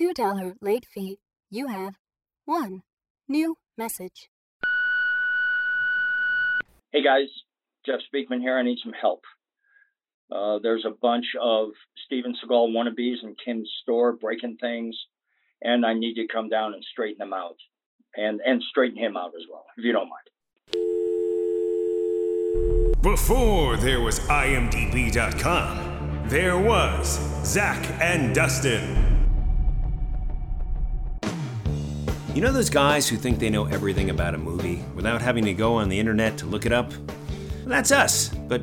$2 late fee. You have one new message. Hey guys, Jeff Speakman here. I need some help. Uh, there's a bunch of Steven Seagal wannabes in Kim's store breaking things, and I need you to come down and straighten them out, and and straighten him out as well, if you don't mind. Before there was IMDb.com, there was Zach and Dustin. You know those guys who think they know everything about a movie without having to go on the internet to look it up? That's us, but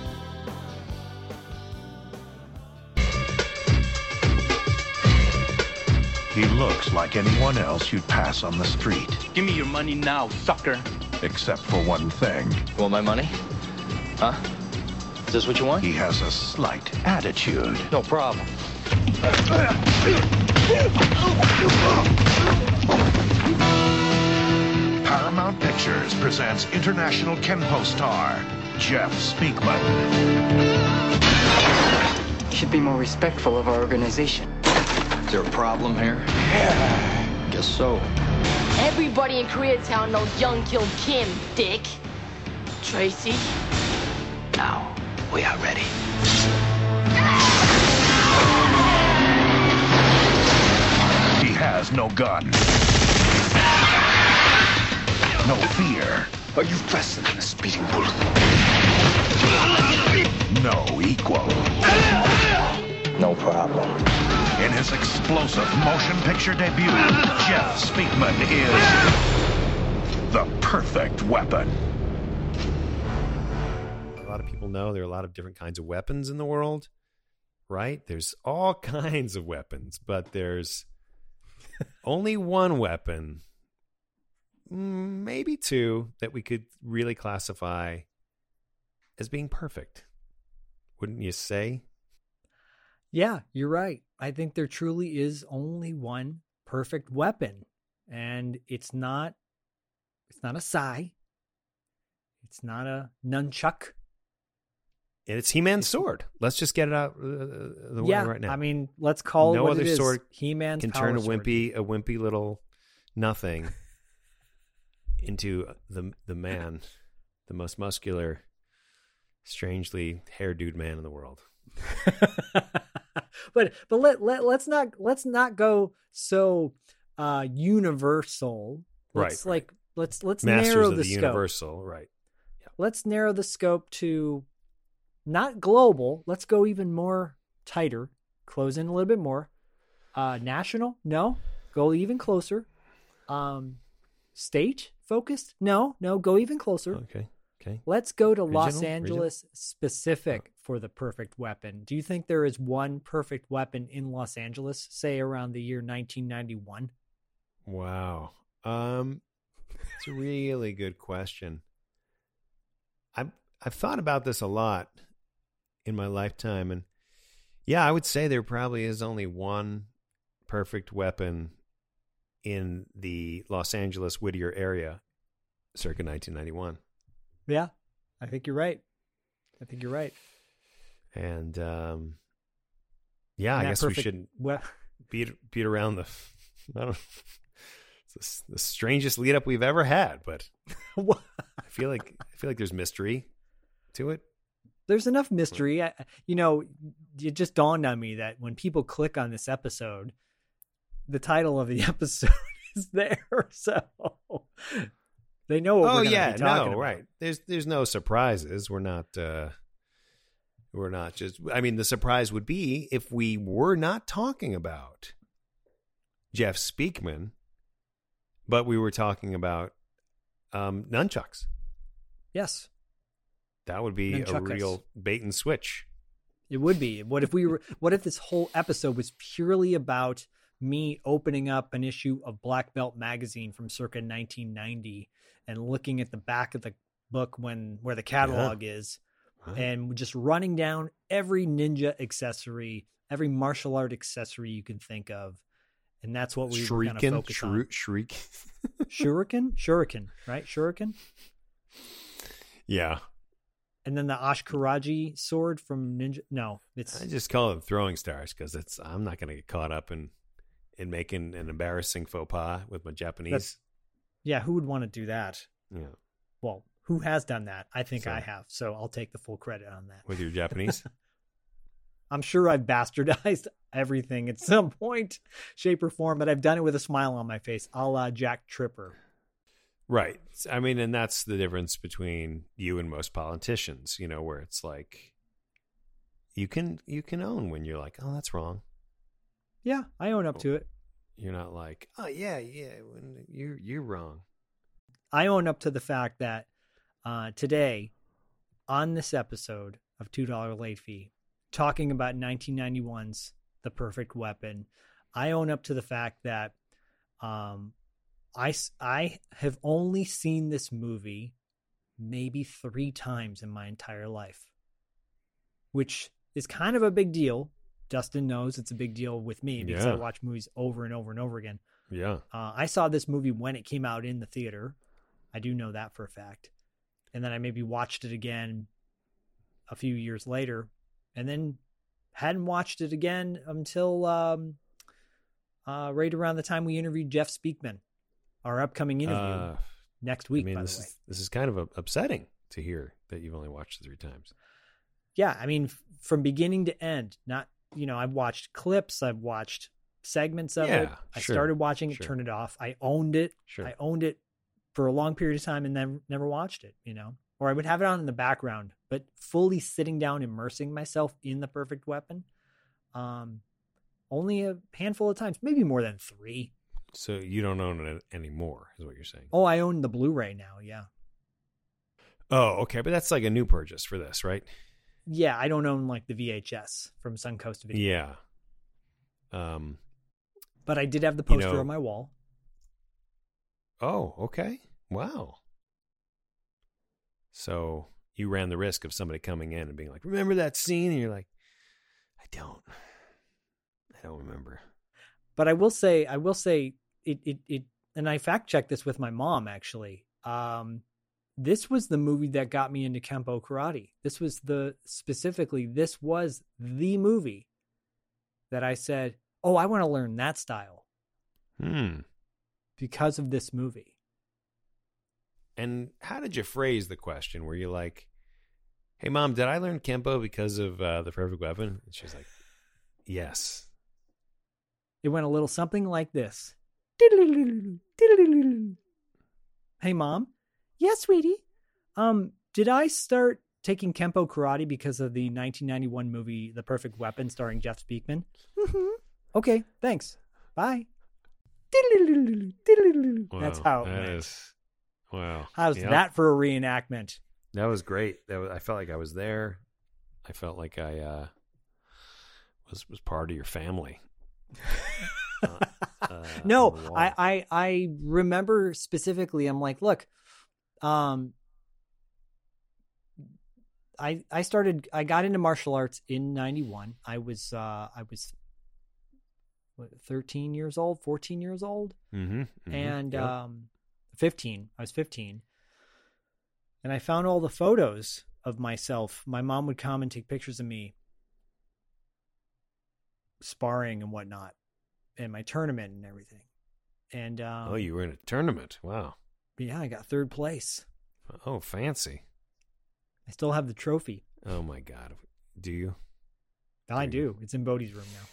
He looks like anyone else you'd pass on the street, Give me your money now, sucker. except for one thing. You want my money? Huh? Is this what you want? He has a slight attitude. No problem. Paramount Pictures presents international Kenpo star Jeff Speakman. You should be more respectful of our organization. Is there a problem here? Yeah. Guess so. Everybody in Koreatown knows Young killed Kim, Dick. Tracy. Now, we are ready. He has no gun, no fear, Are you faster than a speeding bullet? no equal. No problem. In his explosive motion picture debut, Jeff Speakman is the perfect weapon. A lot of people know there are a lot of different kinds of weapons in the world, right? There's all kinds of weapons, but there's only one weapon, maybe two, that we could really classify as being perfect. Wouldn't you say? Yeah, you're right. I think there truly is only one perfect weapon. And it's not it's not a sai. It's not a nunchuck. And it's He-Man's sword. Let's just get it out uh, the way right now. I mean, let's call no it other it is. sword He-Man's can turn a sword. wimpy, a wimpy little nothing into the the man, the most muscular, strangely hairdoed man in the world. but but let let let's not let's not go so uh universal. Let's Right, right. like let's let's Masters narrow of the, the, scope. universal, right? Let's narrow the scope to not global. Let's go even more tighter. Close in a little bit more. Uh national? No. Go even closer. Um state focused? No, no, go even closer. Okay, okay. Let's go to Los Regional? Angeles specific for the perfect weapon. Do you think there is one perfect weapon in Los Angeles, say around the year 1991? Wow. Um, it's a really good question. I've I've thought about this a lot in my lifetime, and yeah, I would say there probably is only one perfect weapon in the Los Angeles Whittier area, circa 1991. Yeah, I think you're right. I think you're right. And um, yeah, And I guess we shouldn't we- beat beat around the. I don't. It's the, the strangest lead up we've ever had, but I feel like I feel like there's mystery to it. There's enough mystery. I, you know, it just dawned on me that when people click on this episode, the title of the episode is there, so they know what oh yeah, be talking no, about. right. There's there's no surprises. We're not. uh We're not just. I mean, the surprise would be if we were not talking about Jeff Speakman, but we were talking about um nunchucks. Yes, That would be a real bait and switch. it would be. What if we were? What if this whole episode was purely about me opening up an issue of Black Belt magazine from circa 1990 and looking at the back of the book when where the catalog is Huh? and just running down every ninja accessory, every martial art accessory you can think of. And that's what we were going to Shuriken, focus on. shru- shriek. Shuriken? Shuriken, right? Shuriken? yeah, And then the Ashkaraji sword from Ninja. No, it's I just call them throwing stars because it's. I'm not going to get caught up in in making an embarrassing faux pas with my Japanese. That's- yeah. Who would want to do that? yeah, Well, who has done that? I think So- I have, so I'll take the full credit on that. with your Japanese. I'm sure I've bastardized everything at some point, shape, or form, but I've done it with a smile on my face, a la Jack Tripper. Right. I mean, and that's the difference between you and most politicians, you know, where it's like you can you can own when you're like, "Oh, that's wrong." Yeah, I own up to it. You're not like, "Oh, yeah, yeah, you're you're wrong." I own up to the fact that uh, today, on this episode of Two Dollar Late Fee, talking about 1991's The Perfect Weapon, I own up to the fact that um, I I have only seen this movie maybe three times in my entire life, which is kind of a big deal. Dustin knows it's a big deal with me because I watch movies over and over and over again. Yeah. Uh, I saw this movie when it came out in the theater. I do know that for a fact. And then I maybe watched it again a few years later, and then hadn't watched it again until um, uh, right around the time we interviewed Jeff Speakman, our upcoming interview Uh, next week. I mean, by this the way, is this is kind of uh, upsetting to hear that you've only watched it three times. yeah, I mean, f- from beginning to end. Not you know, I've watched clips, I've watched segments of it. I sure, started watching it, sure. turned it off. I owned it. Sure. I owned it for a long period of time and then never watched it, you know. Or I would have it on in the background, but fully sitting down, immersing myself in the perfect weapon. Um only a handful of times, maybe more than three. So you don't own it anymore, is what you're saying? Oh, I own the Blu-ray now, yeah. Oh, okay, but that's like a new purchase for this, right? Yeah, I don't own like the VHS from Suncoast Video. Yeah. Um. But I did have the You poster know- on my wall. Oh, okay. Wow. So you ran the risk of somebody coming in and being like, "Remember that scene?" And you're like, "I don't. I don't remember." but I will say, I will say it, it, it, and I fact checked this with my mom actually. Um, this was the movie that got me into Kempo karate. This was the specifically, this was the movie that I said, Oh, I want to learn that style Hmm. because of this movie. And how did you phrase the question? Were you like, "Hey, mom, did I learn kempo because of uh, the perfect weapon?" And she's like, "Yes." It went a little something like this. Hey mom. Yeah, sweetie. Um, did I start taking Kempo karate because of the 1991 movie The Perfect Weapon starring Jeff Speakman? Mm-hmm. Okay, thanks. Bye. That's how it that went. is- wow. How's Yep. that for a reenactment? That was great. That was, I felt like I was there. I felt like I uh, was was part of your family. Uh, uh, no, on the wall. I, I I remember specifically. I'm like, look, um, I I started. I got into martial arts in '91. I was uh I was what, 13 years old, 14 years old, Mhm, mhm, and yep. um, 15. I was 15, and I found all the photos of myself. My mom would come and take pictures of me sparring and whatnot, and my tournament and everything. And um, oh, you were in a tournament. Wow. Yeah, I got third place. Oh, fancy. I still have the trophy. Oh my God. Do you? I do. It's in Bodie's room now.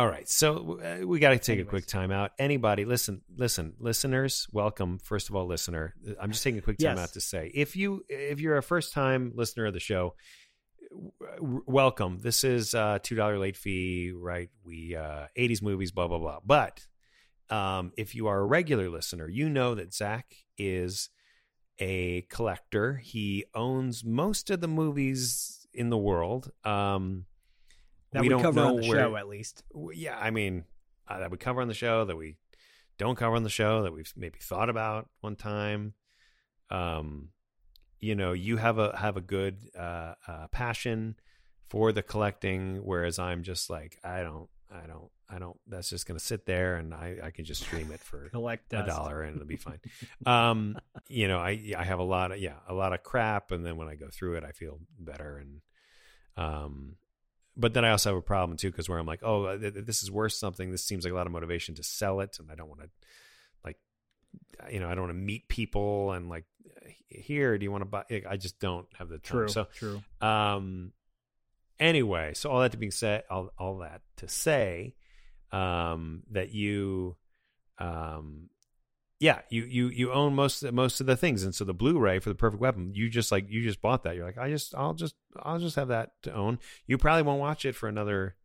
All right, so uh, we got to take Anyways. a quick time out. Anybody, listen, listen, listeners, welcome. First of all, listener, I'm just taking a quick time Yes. out to say, if you if you're a first time listener of the show, w- welcome. This is uh, two dollar late fee, right? We uh, 80s movies, blah blah blah. But um, if you are a regular listener, you know that Zach is a collector. He owns most of the movies in the world. Um, That we we don't cover know on the where, show at least. yeah, I mean, uh, that we cover on the show, that we don't cover on the show, that we've maybe thought about one time. Um, you know, you have a have a good uh, uh, passion for the collecting, whereas I'm just like, I don't, I don't, I don't. That's just gonna sit there, and I I can just stream it for Collect a dollar, and it'll be fine. um, you know, I I have a lot of yeah, a lot of crap, and then when I go through it, I feel better, and um, but then I also have a problem too because where I'm like, oh, th- th- this is worth something. This seems like a lot of motivation to sell it, and I don't want to, like, you know, I don't want to meet people and like, here, do you want to buy? I just don't have the time. True. So, true. um, anyway, so all that to be said, all all that to say, um, that you, um, yeah, you you you own most most of the things, and so the Blu-ray for the Perfect Weapon, you just like you just bought that. You're like, I just I'll just I'll just have that to own. You probably won't watch it for another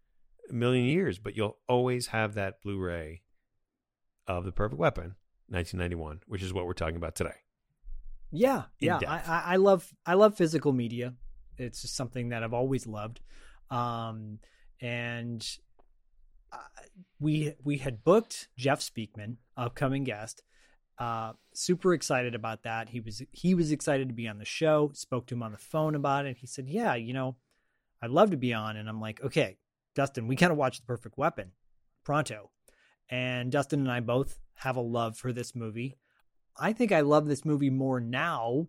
million years, but you'll always have that Blu-ray of the Perfect Weapon, 1991, which is what we're talking about today. Yeah, yeah. I, I love I love physical media. It's just something that I've always loved, um, and uh, we we had booked Jeff Speakman, upcoming guest. Uh, super excited about that. He was he was excited to be on the show. Spoke to him on the phone about it. He said, "Yeah, you know, I'd love to be on." And I'm like, "Okay, Dustin, we kind of watched The Perfect Weapon pronto." And Dustin and I both have a love for this movie. I think I love this movie more now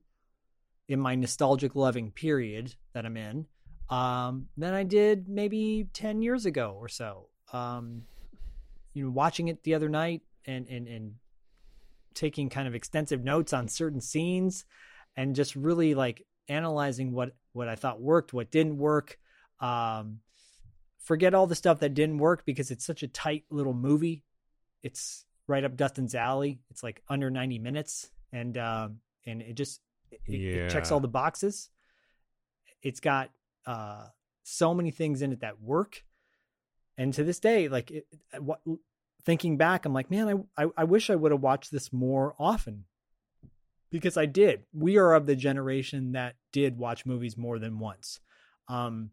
in my nostalgic loving period that I'm in um, than I did maybe 10 years ago or so. Um, you know, watching it the other night and, and, and taking kind of extensive notes on certain scenes and just really like analyzing what, what I thought worked, what didn't work. Um, forget all the stuff that didn't work because it's such a tight little movie. It's right up Dustin's alley. It's like under 90 minutes and um and it just it, it checks all the boxes. It's got uh so many things in it that work. And to this day like it, what thinking back I'm like, man, I I, I wish I would have watched this more often. Because I did. We are of the generation that did watch movies more than once. Um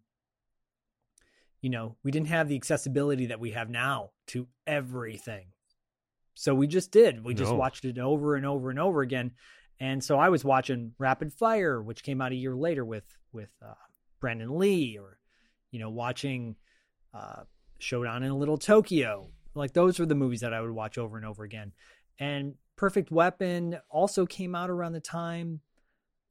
you know, we didn't have the accessibility that we have now to everything. So we just did. We just No. watched it over and over and over again. And so I was watching Rapid Fire, which came out a year later with with uh, Brandon Lee, or you know, watching uh, Showdown in Little Tokyo. Like those were the movies that I would watch over and over again. And Perfect Weapon also came out around the time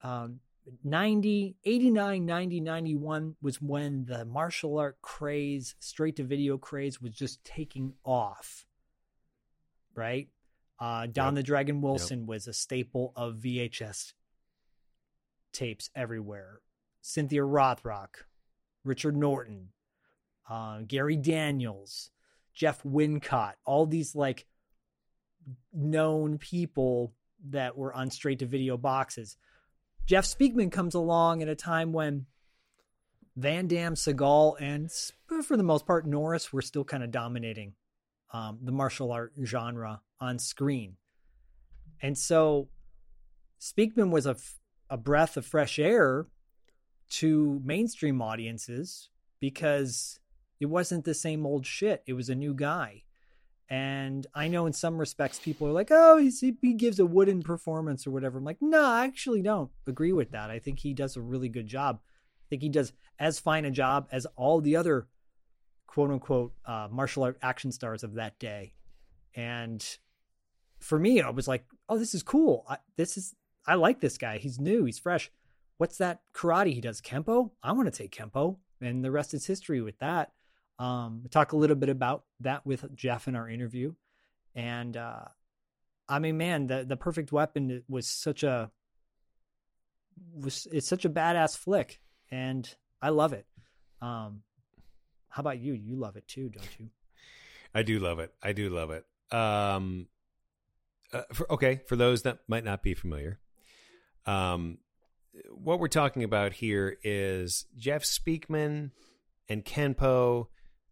um, 90, 89, 90, 91 was when the martial art craze, straight to video craze was just taking off. Right? Uh, Don Yep. the Dragon Wilson was a staple of VHS tapes everywhere. Cynthia Rothrock, Richard Norton, uh, Gary Daniels, Jeff Wincott, all these like known people that were on straight to video boxes. Jeff Speakman comes along at a time when Van Damme, Seagal, and for the most part Norris were still kind of dominating um, the martial art genre on screen, and so Speakman was a f- a breath of fresh air to mainstream audiences because it wasn't the same old shit. It was a new guy. And I know in some respects people are like, oh, he gives a wooden performance or whatever. I'm like, no, I actually don't agree with that. I think he does a really good job. I think he does as fine a job as all the other quote unquote uh, martial art action stars of that day. And for me, I was like, oh, this is cool. I, this is, I like this guy. He's new, he's fresh. What's that karate he does? Kempo? I want to take Kempo. And the rest is history with that. Um, we talk a little bit about that with Jeff in our interview, and uh, I mean, man, the the perfect weapon was such a was it's such a badass flick, and I love it. Um, how about you? You love it too, don't you? I do love it. I do love it. Um, uh, for, okay, for those that might not be familiar, um, what we're talking about here is Jeff Speakman and Kenpo.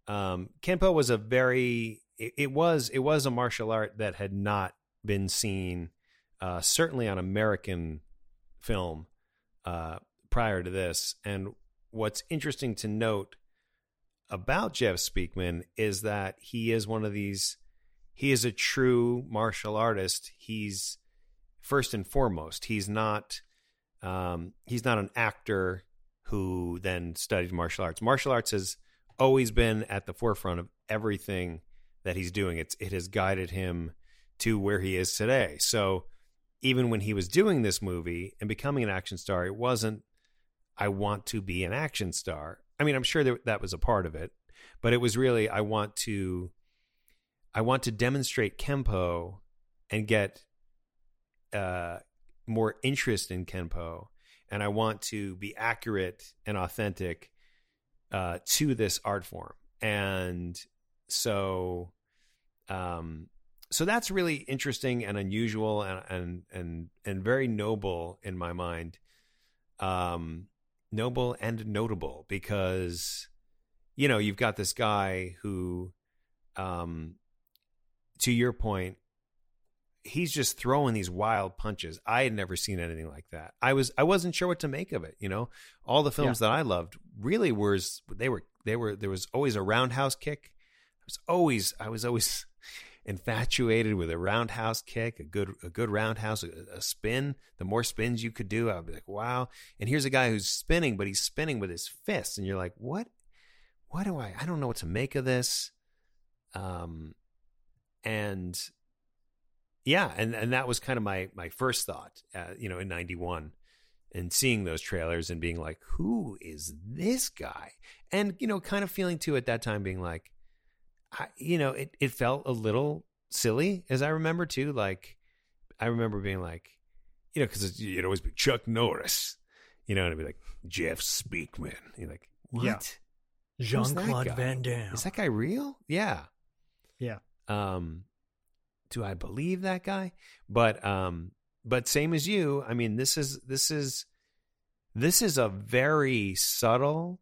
Um, Kenpo was a very it, it, was it was a martial art that had not been seen uh, certainly on American film uh, prior to this. And what's interesting to note about Jeff Speakman is that he is one of these. He is a true martial artist. He's first and foremost. He's not. Um, he's not an actor who then studied martial arts. Martial arts has always been at the forefront of everything that he's doing. It's it has guided him to where he is today. So even when he was doing this movie and becoming an action star, it wasn't I want to be an action star. I mean, I'm sure that that was a part of it, but it was really I want to I want to demonstrate Kenpo and get uh, more interest in Kenpo, and I want to be accurate and authentic uh, to this art form. And so, um, so that's really interesting and unusual and and and and very noble in my mind. Um, noble and notable because you know you've got this guy who um to your point he's just throwing these wild punches i had never seen anything like that i was i wasn't sure what to make of it you know all the films yeah. that i loved really was they were they were there was always a roundhouse kick i was always i was always infatuated with a roundhouse kick, a good a good roundhouse, a, a, spin. The more spins you could do, I'd be like, wow. And here's a guy who's spinning, but he's spinning with his fists, and you're like, what? What do I? I don't know what to make of this. Um, and yeah, and and that was kind of my my first thought, uh, you know, in '91 and seeing those trailers and being like, who is this guy? And, you know, kind of feeling too at that time being like, I, you know, it, it felt a little silly as I remember too. Like, I remember being like, you know, because it'd always be Chuck Norris, you know, and it'd be like Jeff Speakman. You're like, what? Yeah. Jean Claude Van Damme. Is that guy real? Yeah. Yeah. Um, do I believe that guy? But um, but same as you. I mean, this is this is this is a very subtle,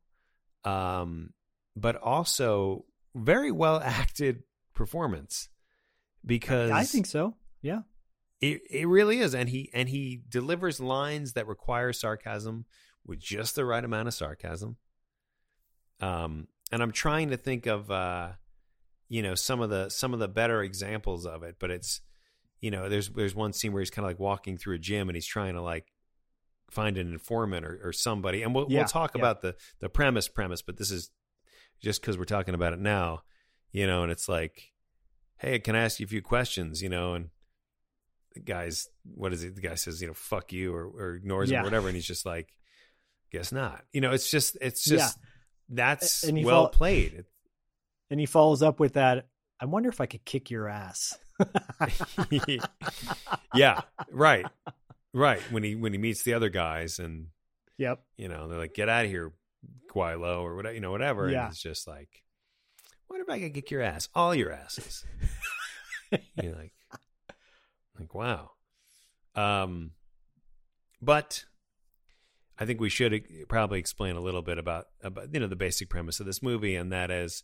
um, but also very well acted performance because I think so. Yeah. It it really is and he and he delivers lines that require sarcasm with just the right amount of sarcasm. Um and I'm trying to think of uh you know some of the some of the better examples of it, but it's you know there's there's one scene where he's kind of like walking through a gym and he's trying to like find an informant or, or somebody and we'll yeah, we'll talk yeah. about the the premise premise but this is just because we're talking about it now, you know, and it's like, hey, can I ask you a few questions, you know, and the guy's, what is it? The guy says, you know, fuck you or, or ignores yeah. him or whatever. And he's just like, guess not. You know, it's just, it's just, that's and well played. And he follows up with that. I wonder if I could kick your ass. yeah, right. Right. When he when he meets the other guys and Yep. You know, they're like, get out of here, Guilo or whatever, you know, whatever. Yeah. And it's just like, what if I could kick your ass? All your asses. You're like, like, wow. Um, but I think we should probably explain a little bit about, about, you know, the basic premise of this movie. And that is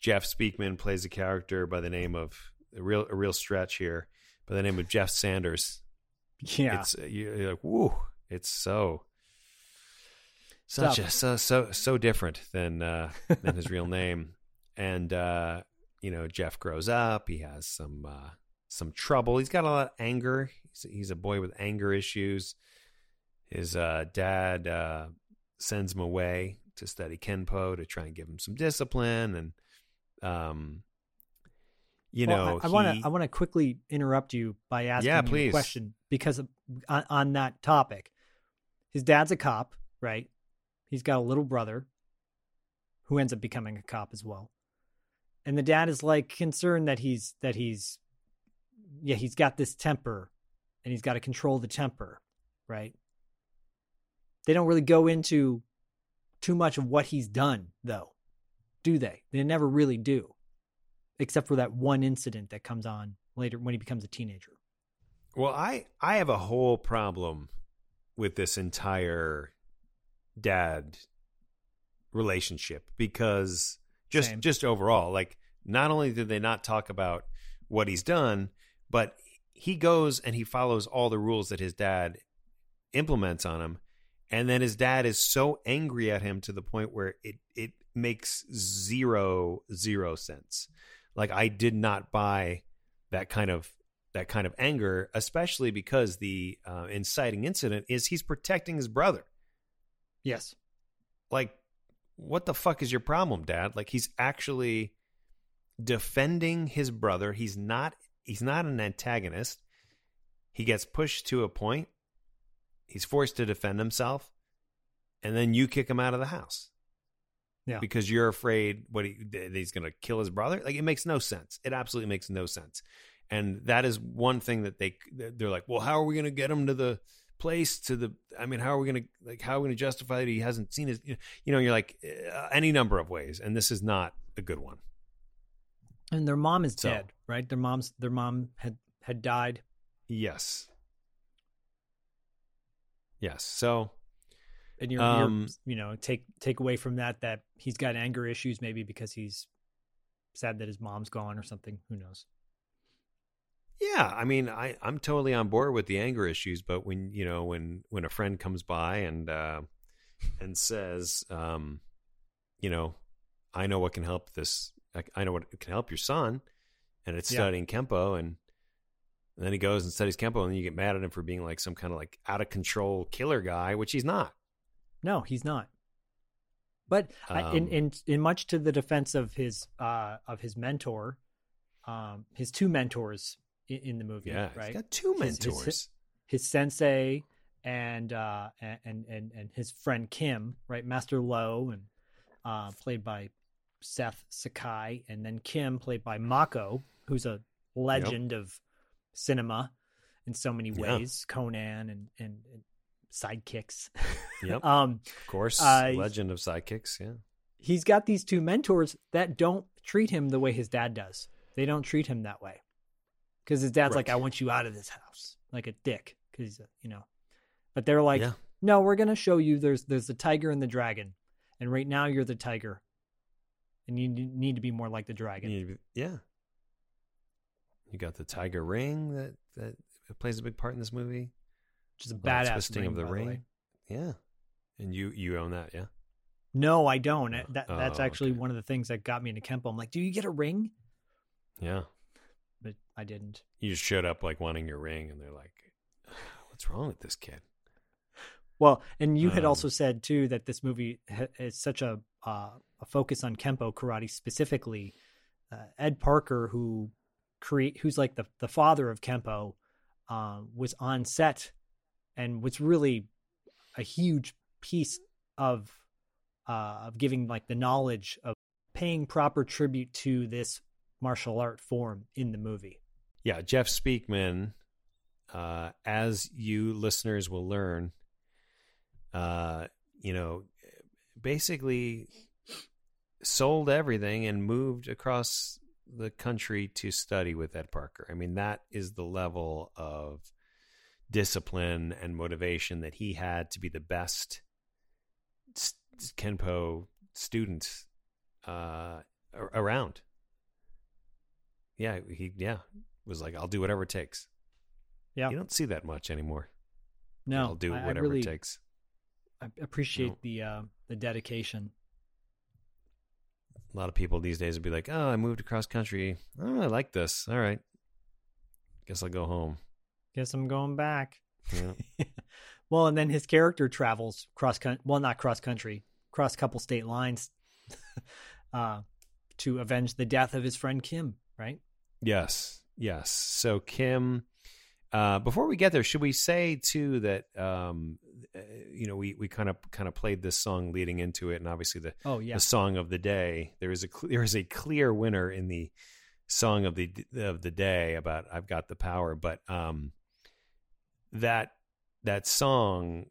Jeff Speakman plays a character by the name of a real, a real stretch here by the name of Jeff Sanders. Yeah. It's, you're like, whoo, it's so such a so so so different than uh, than his real name. And uh, you know, Jeff grows up. He has some uh, some trouble. He's got a lot of anger. He's, he's a boy with anger issues. His uh, dad uh, sends him away to study kenpo to try and give him some discipline. And um, you well, know, I want to I want to quickly interrupt you by asking yeah, please. a question because of, on, on that topic. His dad's a cop, right? He's got a little brother who ends up becoming a cop as well. And the dad is like concerned that he's that he's yeah, he's got this temper and he's got to control the temper, right? They don't really go into too much of what he's done though. Do they? They never really do. except for that one incident that comes on later when he becomes a teenager. Well, I I have a whole problem with this entire dad relationship because just Same. just overall, like not only did they not talk about what he's done, but he goes and he follows all the rules that his dad implements on him, and then his dad is so angry at him to the point where it it makes zero zero sense. Like I did not buy that kind of that kind of anger, especially because the uh, inciting incident is he's protecting his brother. Yes. Like, what the fuck is your problem, Dad? Like, he's actually defending his brother. He's not. He's not an antagonist. He gets pushed to a point. He's forced to defend himself, and then you kick him out of the house. Yeah. Because you're afraid what he, that he's going to kill his brother. Like it makes no sense. It absolutely makes no sense. And that is one thing that they they're like, well, how are we going to get him to the place to the? I mean, how are we going to like how are we going to justify that he hasn't seen his? You know, you're like uh, any number of ways, and this is not a good one. And their mom is So- dead, right? Their mom's their mom had had died. Yes. Yes. So and you're, Um, you're you know take take away from that that he's got anger issues maybe because he's sad that his mom's gone or something who knows Yeah, I mean, I I'm totally on board with the anger issues, but when you know when when a friend comes by and uh, and says, um, you know, I know what can help this, I, I know what can help your son, and it's Yeah. studying kempo, and, and then he goes and studies kempo, and then you get mad at him for being like some kind of like out of control killer guy, which he's not. no he's not but I, in Um, in in much to the defense of his uh of his mentor um his two mentors in, in the movie Yeah, right he's got two His- his- mentors. his sensei and uh and and and his friend Kim, right? Master Lowe and uh played by Seth Sakai and then Kim played by Mako, who's a legend of cinema in so many Yeah. ways, Conan and and, and sidekicks. Yep. um Of course, uh, legend of sidekicks. Yeah. he's got these two mentors that don't treat him the way his dad does. They don't treat him that way. Cuz his dad's like I want you out of this house like a dick cuz you know. But they're like Yeah. no, we're going to show you there's there's the tiger and the dragon. And right now you're the tiger. And you need to be more like the dragon. You need to be- yeah. You got the tiger ring that that plays a big part in this movie. Which is a badass twisting ring, of the the ring. way. yeah, and you you own that, yeah. No, I don't. That Oh, that's actually okay. one of the things that got me into Kempo. I'm like, "Do you get a ring?" Yeah. But I didn't. You just showed up like wanting your ring, and they're like, "What's wrong with this kid?" Well, and you had Um, also said too that this movie is such a uh, a focus on kempo karate specifically. Uh, Ed Parker, who create, who's like the the father of kempo, um, was on set and was really a huge piece of uh, of giving like the knowledge of paying proper tribute to this martial art form in the movie. Yeah, Jeff Speakman, uh, as you listeners will learn, uh, you know, basically sold everything and moved across the country to study with Ed Parker. I mean, that is the level of discipline and motivation that he had to be the best Kenpo student uh, around. Yeah, he yeah was like, I'll do whatever it takes. Yeah, You don't see that much anymore. no, I'll do I- I whatever really- it takes. I appreciate No. the uh, the dedication. A lot of people these days would be like, "Oh, I moved across country. Oh, I like this. All right, guess I'll go home." Guess I'm going back. Yeah. well, and then his character travels cross country. Well, not cross country, cross couple state lines, uh, to avenge the death of his friend Kim. Right? Yes, yes. So Kim, uh, before we get there, should we say too that um, uh, you know we we kind of kind of played this song leading into it, and obviously the Oh yeah. the song of the day. There is a cl- there is a clear winner in the song of the of the day about I've got the power, but um, that that song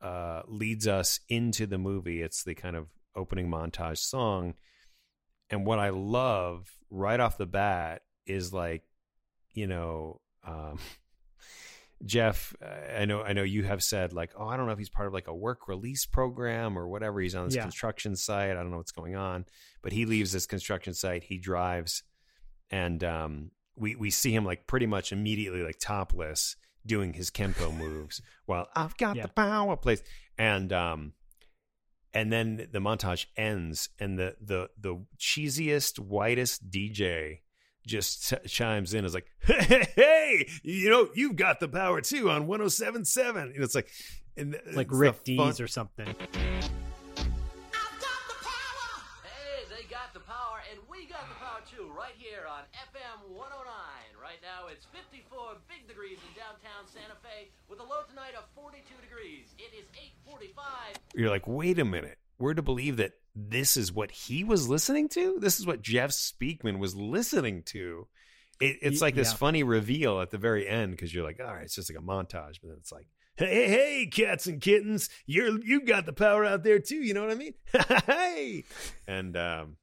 uh, leads us into the movie. It's the kind of opening montage song, and what I love right off the bat is like, you know, um, Jeff, I know, I know you have said like, oh, I don't know if he's part of like a work release program or whatever. He's on this Yeah. construction site. I don't know what's going on, but he leaves this construction site. He drives, and um, we we see him like pretty much immediately like topless doing his kempo moves while I've got Yeah. the power place, and um, and then the montage ends, and the the the cheesiest, whitest DJ just ch- chimes in. Is like, hey, hey, you know, you've got the power too on 107.7. And it's like, and It's like it's the Rick fun- Dees or something. Hey, they got the power, and we got the power too, right here on FM 109. Right now, it's 54 big degrees in downtown Santa Fe, with a low tonight of 42 degrees. It is 8:45. you're like, wait a minute. We're to believe that this is what he was listening to? This is what Jeff Speakman was listening to. It, it's like this yeah. funny reveal at the very end because you're like, all right, it's just like a montage, but then it's like, hey, hey, cats and kittens, you're you got the power out there too. You know what I mean? hey, and um,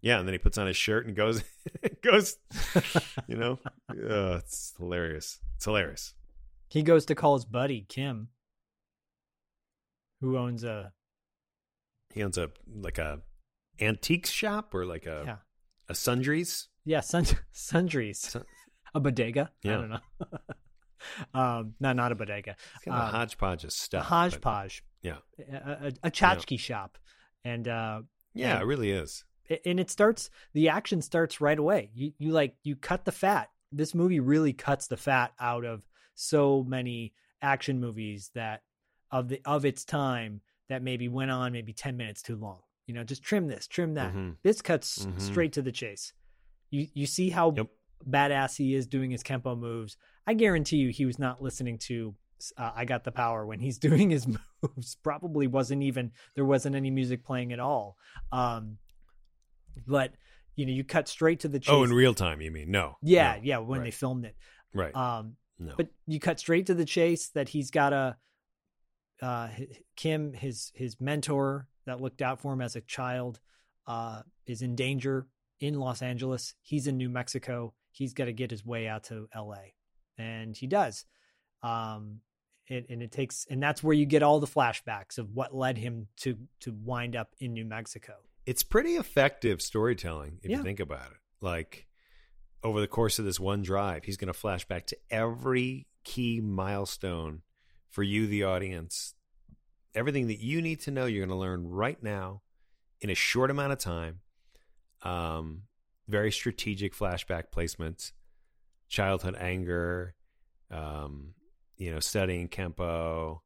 yeah, and then he puts on his shirt and goes, goes, you know, it's hilarious. It's hilarious. He goes to call his buddy Kim, who owns a He owns a like a antiques shop or like a yeah a sundries. yeah sun, sundries, Sun- a bodega. I don't know. um, no, not a bodega. It's kind of Um, a hodgepodge of a stuff. but- hodgepodge, Yeah. a, a, a tchotchke shop, and uh, Yeah, and- it really is. and it starts the action starts right away you you like you cut the fat this movie really cuts the fat out of so many action movies that of the of its time that maybe went on maybe 10 minutes too long you know just trim this trim that Mhm. this cuts Mhm. straight to the chase you you see how Yep. badass he is doing his kempo moves i guarantee you he was not listening to uh, i got the power when he's doing his moves probably wasn't even there wasn't any music playing at all um but you know you cut straight to the chase Oh, in real time, you mean? No. yeah no, yeah when they filmed it Right. um no. but you cut straight to the chase that he's got a uh kim his his mentor that looked out for him as a child uh is in danger in los angeles. He's in new mexico. He's got to get his way out to la and he does. Um it, and it takes and that's where you get all the flashbacks of what led him to to wind up in new mexico. It's pretty effective storytelling if Yeah. you think about it. Like over the course of this one drive, he's going to flash back to every key milestone for you, the audience. Everything that you need to know, you're going to learn right now in a short amount of time. Um, very strategic flashback placements, childhood anger, um, you know, studying Kempo,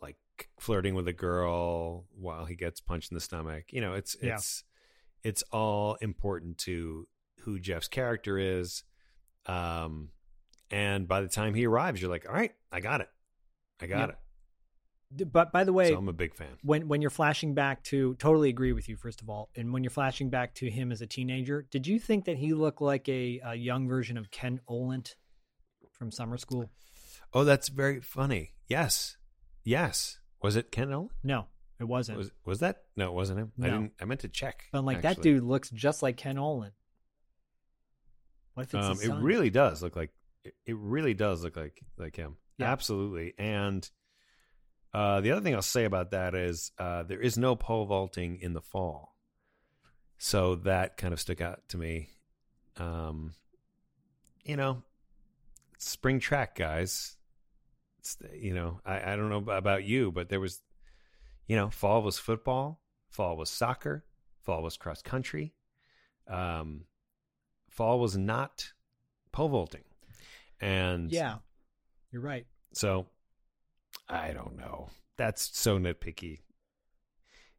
like flirting with a girl while he gets punched in the stomach. You know, it's Yeah. it's it's all important to who Jeff's character is. Um, and by the time he arrives, you're like, all right, I got it, I got Yeah. it. But by the way so I'm a big fan. when when you're flashing back to totally agree with you first of all and when you're flashing back to him as a teenager did you think that he looked like a, a young version of Ken Olandt from summer school Oh, that's very funny. Yes, yes. Was it Ken Olin? no it wasn't Was was that? No, it wasn't him. I No. didn't. I meant to check. but like that dude looks just like Ken Olandt what if it's Um, it really does look like it really does look like like him. Yeah. Absolutely. And uh, the other thing I'll say about that is uh, there is no pole vaulting in the fall, so that kind of stuck out to me. Um, you know, spring track guys. It's, you know, I, I don't know about you, but there was, you know, fall was football, fall was soccer, fall was cross country. Um, fall was not pole vaulting. And yeah you're right so I don't know. That's so nitpicky.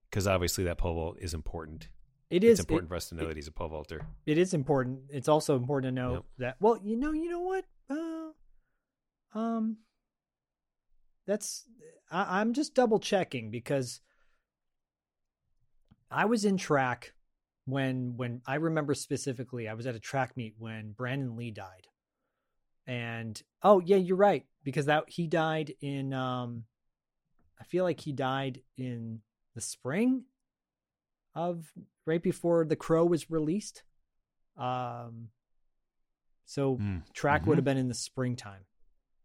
Because obviously that pole vault is important. it It's important it- for us to know that he's a pole vaulter. it is important it's also important to know Yep. that well you know you know what uh, um that's I, i'm just double checking because i was in track when when i remember specifically i was at a track meet when brandon lee died and oh yeah you're right because that he died in um i feel like he died in the spring of right before The Crow was released. Um, so Mm. track Mhm. would have been in the springtime.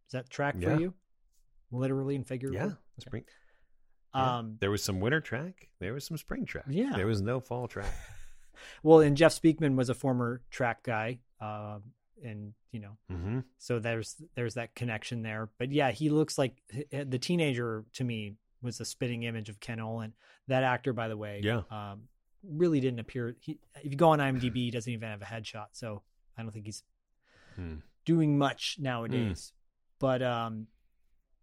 Is that track Yeah. for you? Literally and figuratively. Yeah, spring. Yeah. Um, there was some winter track. There was some spring track. Yeah. there was no fall track. well, and Jeff Speakman was a former track guy, um, and you know, Mm-hmm. so there's there's that connection there. But yeah, he looks like the teenager to me was a spitting image of Ken Olandt. That actor, by the way, Yeah. um, really didn't appear. He, if you go on IMDb, he doesn't even have a headshot, so I don't think he's Hmm. doing much nowadays. But um,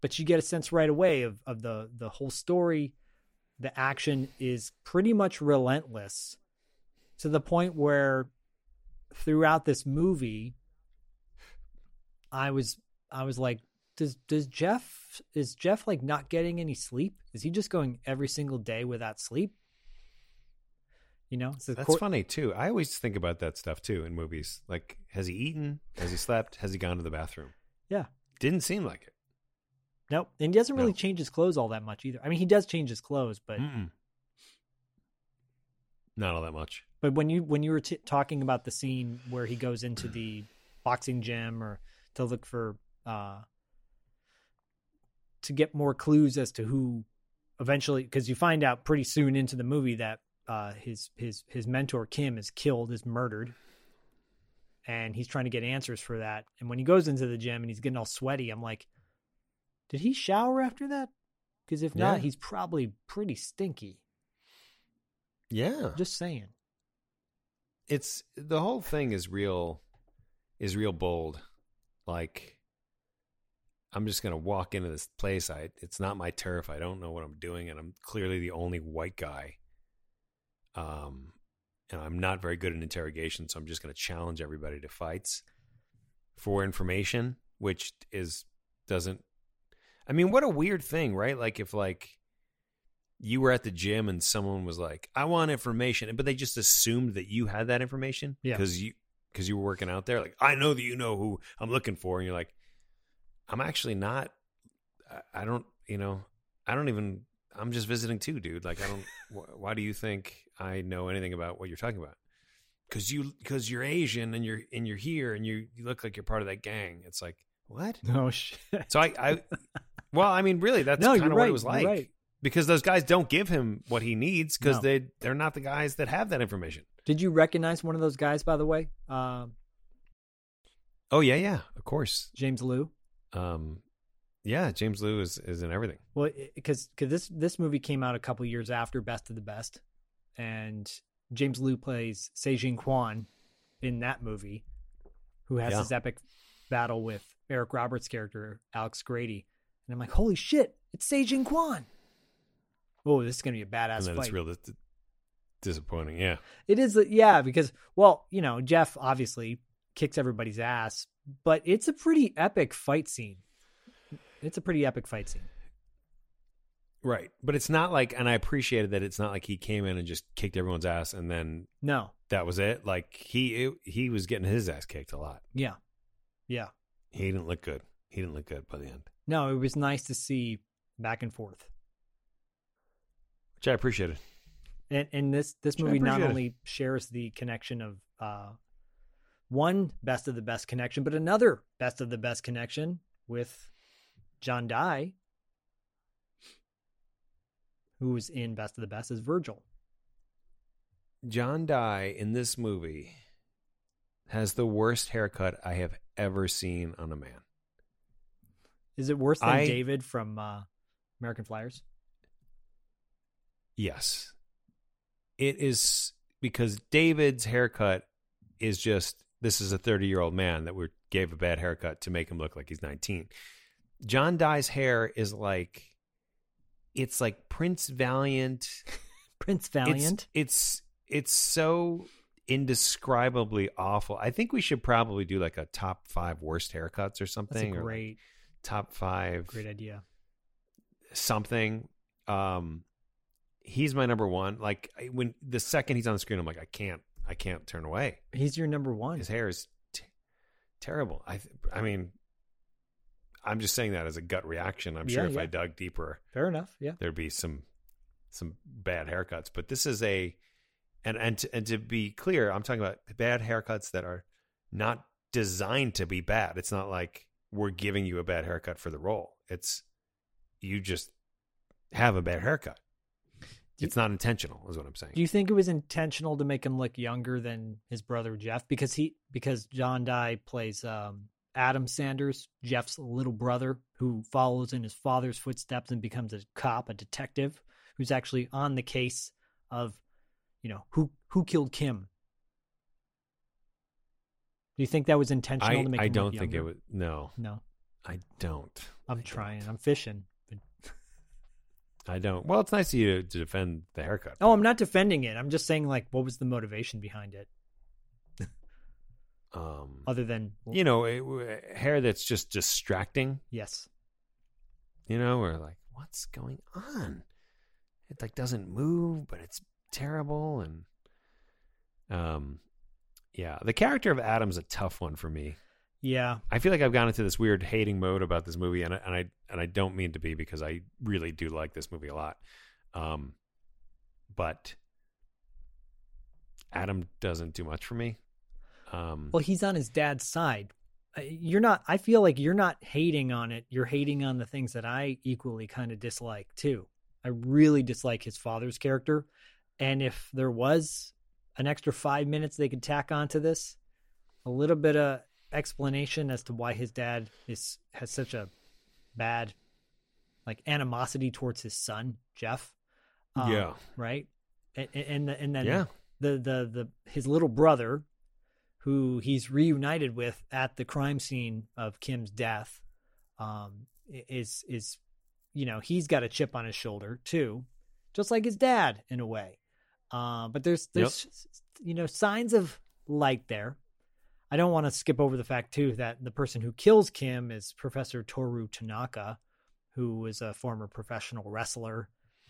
but you get a sense right away of of the the whole story. The action is pretty much relentless to the point where throughout this movie, I was I was like, does does Jeff is Jeff like not getting any sleep? Is he just going every single day without sleep? You know, That's funny too. I always think about that stuff too in movies. Like, has he eaten? Has he slept? Has he gone to the bathroom? Yeah. Didn't seem like it. Nope. And he doesn't really No. change his clothes all that much either. I mean, he does change his clothes, but Mm-mm. Not all that much. but when you when you were t- talking about the scene where he goes into the boxing gym or to look for uh to get more clues as to who eventually because you find out pretty soon into the movie that uh his his his mentor Kim is killed is murdered. And he's trying to get answers for that. And when he goes into the gym and he's getting all sweaty I'm like did he shower after that? Because if Yeah. not he's probably pretty stinky. Yeah. just saying. It's the whole thing is real is real bold like i'm just gonna walk into this place i it's not my turf i don't know what i'm doing and i'm clearly the only white guy um and i'm not very good at interrogation so i'm just gonna challenge everybody to fights for information which is doesn't i mean what a weird thing right like if like you were at the gym and someone was like, "I want information," but they just assumed that you had that information Yeah. because you because you were working out there. Like, I know that you know who I'm looking for, and you're like, "I'm actually not. I- I don't. You know, I don't even. I'm just visiting too, dude. Like, I don't. wh- why do you think I know anything about what you're talking about? Because you because you're Asian and you're and you're here and you you look like you're part of that gang. It's like what? oh shit So I, I well, I mean, really, that's No, kind of what right, it was like. right. Because those guys don't give him what he needs because No. they they're not the guys that have that information. Did you recognize one of those guys, by the way? Um, Oh yeah, yeah, of course. James Lew. Um, yeah, James Lew is is in everything. Well, because because this this movie came out a couple years after Best of the Best, and James Lew plays Seijin Quan in that movie, who has Yeah. this epic battle with Eric Roberts' character Alex Grady, and I'm like, holy shit, it's Seijin Quan. Oh, this is gonna be a and badass then fight. it's real disappointing. Yeah, It is, uh, yeah, because well, you know, Jeff obviously kicks everybody's ass, but it's a pretty epic fight scene. It's a pretty epic fight scene. right. But it's not like, and I appreciated that it's not like he came in and just kicked everyone's ass and then No, that was it. Like he it, he was getting his ass kicked a lot. yeah, yeah. He didn't look good. He didn't look good by the end, No, it was nice to see back and forth. which I appreciated. And and this this movie not only shares the connection of uh one best of the best connection, but another best of the best connection with John Dye, who was in Best of the Best as Virgil. John Dye in this movie has the worst haircut I have ever seen on a man. Is it worse than I- David from uh, American Flyers? Yes. It is because David's haircut is just this is a 30 year old man that we gave a bad haircut to make him look like he's 19. John Dye's hair is like it's like Prince Valiant. Prince Valiant. it's it's so indescribably awful. I think we should probably do like a top 5 worst haircuts or something or like great, top 5 great idea. something. Um, he's my number one. Like when the second he's on the screen, I'm like, I can't, I can't turn away. He's your number one. His hair is t- terrible. I, th- I mean, I'm just saying that as a gut reaction. I'm sure Yeah, if I dug deeper, Fair enough. Yeah. there'd be some, some bad haircuts. But this is a, and and to, and to be clear, I'm talking about bad haircuts that are not designed to be bad. It's not like we're giving you a bad haircut for the role. It's you just have a bad haircut. It's not intentional, is what I'm saying. Do you think it was intentional to make him look younger than his brother Jeff? Because he because John Dye plays um, Adam Sanders, Jeff's little brother, who follows in his father's footsteps and becomes a cop, a detective, who's actually on the case of, you know, who who killed Kim. Do you think that was intentional I, to make him look younger? I him don't think it was. No, No, I don't. I'm trying. I'm fishing. I don't. Well, it's nice of you to defend the haircut. Oh, I'm not defending it. I'm just saying, like, what was the motivation behind it, Um, other than you know, it, hair that's just distracting. yes, You know, or like, what's going on? It like doesn't move, but it's terrible. And um, yeah, the character of Adam's a tough one for me. Yeah, I feel like I've gone into this weird hating mode about this movie, and I, and I and I don't mean to be because I really do like this movie a lot. Um, but Adam doesn't do much for me. Um, Well, he's on his dad's side. Uh, You're not. I feel like you're not hating on it. You're hating on the things that I equally kind of dislike too. I really dislike his father's character, and if there was an extra five minutes they could tack onto this, a little bit of explanation as to why his dad is has such a bad like animosity towards his son Jeff. Um, Yeah. Right. And and, and then Yeah. the the the his little brother who he's reunited with at the crime scene of Kim's death, um, is is you know he's got a chip on his shoulder too, just like his dad in a way. Uh, but there's there's you know signs of light there. I don't want to skip over the fact too that the person who kills Kim is Professor Toru Tanaka, who was a former professional wrestler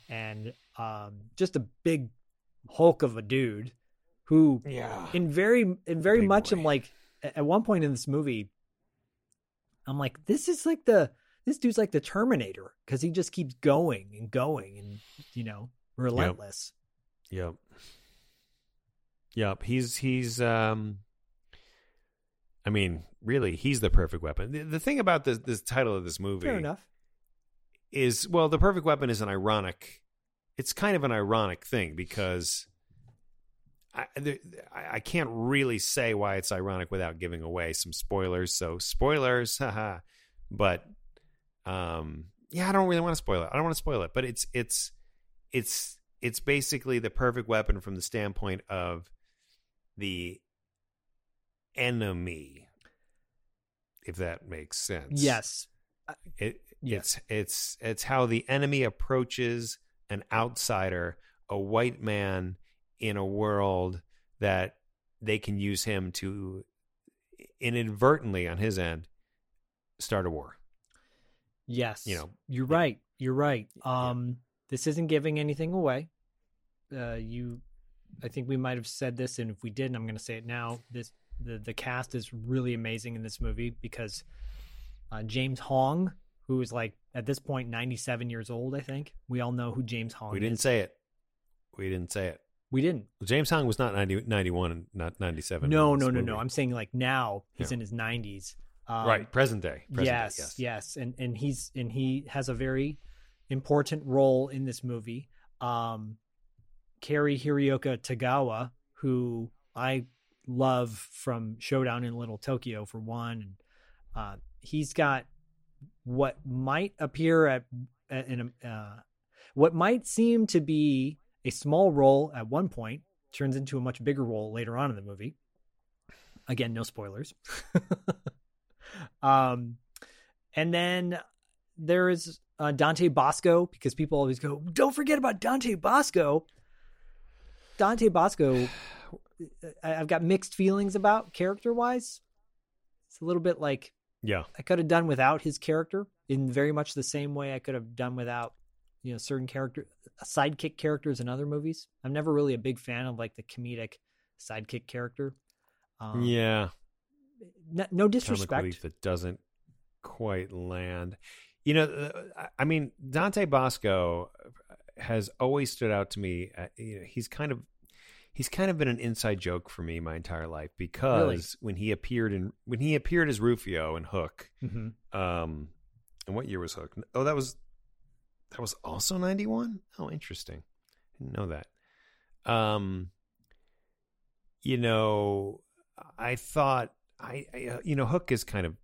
and um, just a big hulk of a dude who Yeah. in very in very Big much boy. I'm like at at one point in this movie I'm like this is like the this dude's like the Terminator because he just keeps going and going and you know relentless. Yep. Yep. He's he's um I mean, really, he's the perfect weapon. The, the thing about the this title of this movie Fair enough. is well, the perfect weapon is an ironic it's kind of an ironic thing because I I can't really say why it's ironic without giving away some spoilers. So spoilers, haha. But um, yeah, I don't really want to spoil it. I don't want to spoil it, but it's it's it's it's basically the perfect weapon from the standpoint of the enemy, if that makes sense. Yes. It, Yes. It's it's it's how the enemy approaches an outsider, a white man in a world that they can use him to inadvertently on his end start a war. Yes. You know, You're right. You're right. Um this isn't giving anything away. Uh you I think we might have said this and if we didn't I'm going to say it now. This the the cast is really amazing in this movie because uh James Hong who is like at this point 97 years old, I think. We all know who James Hong We didn't is. say it. We didn't say it. We didn't. James Hong was not 90, 91 and not 97. No, no, no, movie. no. I'm saying like now he's Yeah. in his 90s. Um, right, present day. Present yes, day, yes. yes, and and he's and he has a very important role in this movie. Um, Cary-Hiroyuki Tagawa, who I love from Showdown in Little Tokyo for one, and uh, he's got what might appear at in a uh, what might seem to be a small role at one point turns into a much bigger role later on in the movie. Again, no spoilers. um, and then there is uh, Dante Basco because people always go, "Don't forget about Dante Basco." Dante Basco, I've got mixed feelings about character wise. It's a little bit like Yeah. I could have done without his character in very much the same way I could have done without, you know, certain character sidekick characters in other movies. I'm never really a big fan of like the comedic sidekick character. Um, yeah. n- no disrespect. that doesn't quite land. You know, uh, I- I mean, Dante Basco has always stood out to me. Uh, you know, he's kind of he's kind of been an inside joke for me my entire life because really? when he appeared in when he appeared as Rufio in Hook, mm-hmm. um, and what year was Hook? Oh, that was that was also ninety one. Oh, interesting. I didn't know that. Um, you know, I thought I, I uh, you know Hook is kind of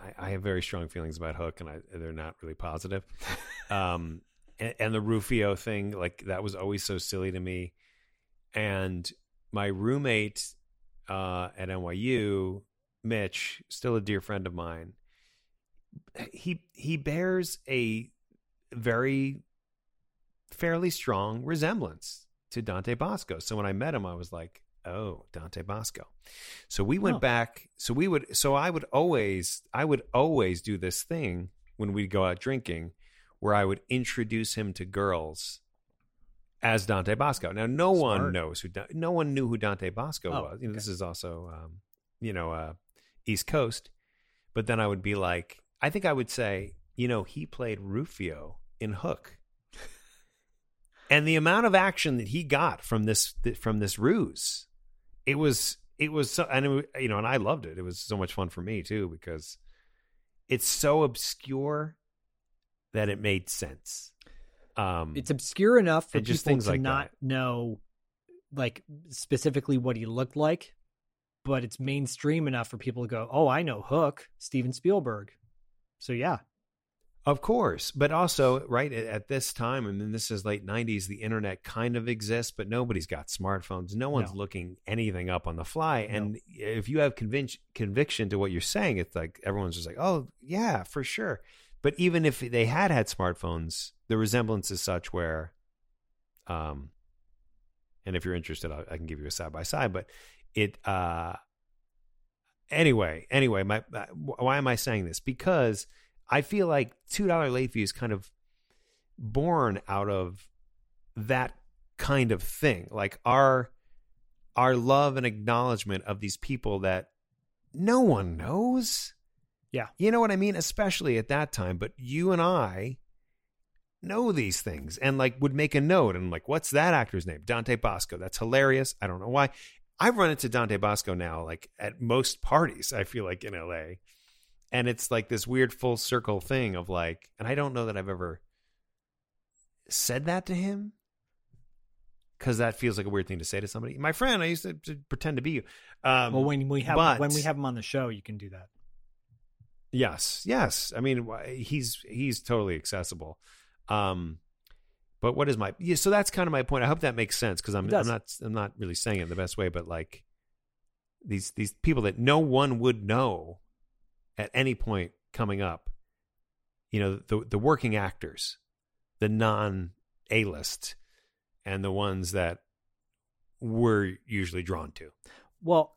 I, I, have very strong feelings about Hook, and I, they're not really positive. um, and, and the Rufio thing, like that was always so silly to me and my roommate uh, at NYU, Mitch, still a dear friend of mine, he he bears a very fairly strong resemblance to Dante Basco. So when I met him, I was like, "Oh, Dante Basco. So we went oh. back. So we would. So I would always, I would always do this thing when we'd go out drinking, where I would introduce him to girls as Dante Basco. Now, no Smart. one knows who no one knew who Dante Basco oh, was. You know, okay. This is also, um, you know, uh, East Coast. But then I would be like, I think I would say, you know, he played Rufio in Hook, and the amount of action that he got from this from this ruse, it was it was so, and it, you know, and I loved it. It was so much fun for me too because it's so obscure that it made sense. Um, it's obscure enough for people to like not that. know, like specifically what he looked like, but it's mainstream enough for people to go, "Oh, I know Hook, Steven Spielberg." So yeah, of course, but also right at, this time, I mean, this is late '90s. The internet kind of exists, but nobody's got smartphones. No one's no. looking anything up on the fly. No. And if you have convic- conviction to what you're saying, it's like everyone's just like, "Oh, yeah, for sure." But even if they had had smartphones, the resemblance is such where, um, and if you're interested, I, I can give you a side by side. But it, uh, anyway, anyway, my, uh, why am I saying this? Because I feel like two dollar late fee is kind of born out of that kind of thing, like our our love and acknowledgement of these people that no one knows. Yeah. You know what I mean? Especially at that time. But you and I know these things and like would make a note and like, what's that actor's name? Dante Basco. That's hilarious. I don't know why. I've run into Dante Basco now, like at most parties, I feel like in LA. And it's like this weird full circle thing of like, and I don't know that I've ever said that to him because that feels like a weird thing to say to somebody. My friend, I used to, to pretend to be you. Um, well, when we have but, when we have him on the show, you can do that. Yes, yes. I mean, he's he's totally accessible. Um, but what is my yeah? So that's kind of my point. I hope that makes sense because I'm I'm not I'm not really saying it the best way, but like these these people that no one would know at any point coming up, you know, the the working actors, the non A list, and the ones that we're usually drawn to. Well,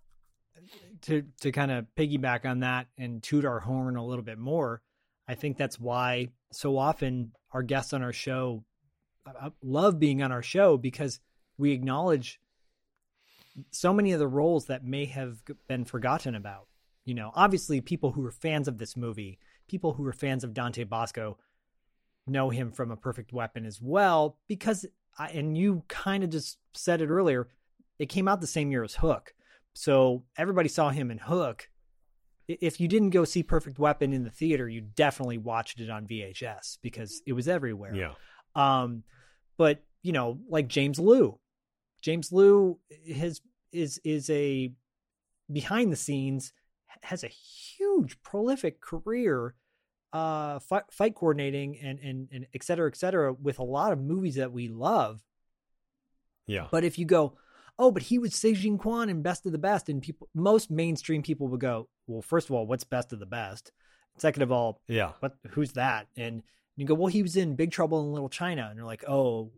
to to kind of piggyback on that and toot our horn a little bit more, I think that's why so often our guests on our show I love being on our show because we acknowledge so many of the roles that may have been forgotten about. You know, obviously, people who are fans of this movie, people who are fans of Dante Basco, know him from A Perfect Weapon as well. Because, I, and you kind of just said it earlier, it came out the same year as Hook. So everybody saw him in Hook. If you didn't go see Perfect Weapon in the theater, you definitely watched it on VHS because it was everywhere. Yeah. Um, but you know, like James Lew, James Lew has is is a behind the scenes has a huge prolific career uh fight, fight coordinating and and and et cetera et cetera with a lot of movies that we love yeah but if you go oh but he was Se Jin Kwan in best of the best and people most mainstream people would go well first of all what's best of the best second of all yeah what who's that and you go, well, he was in Big Trouble in Little China, and you're like, oh,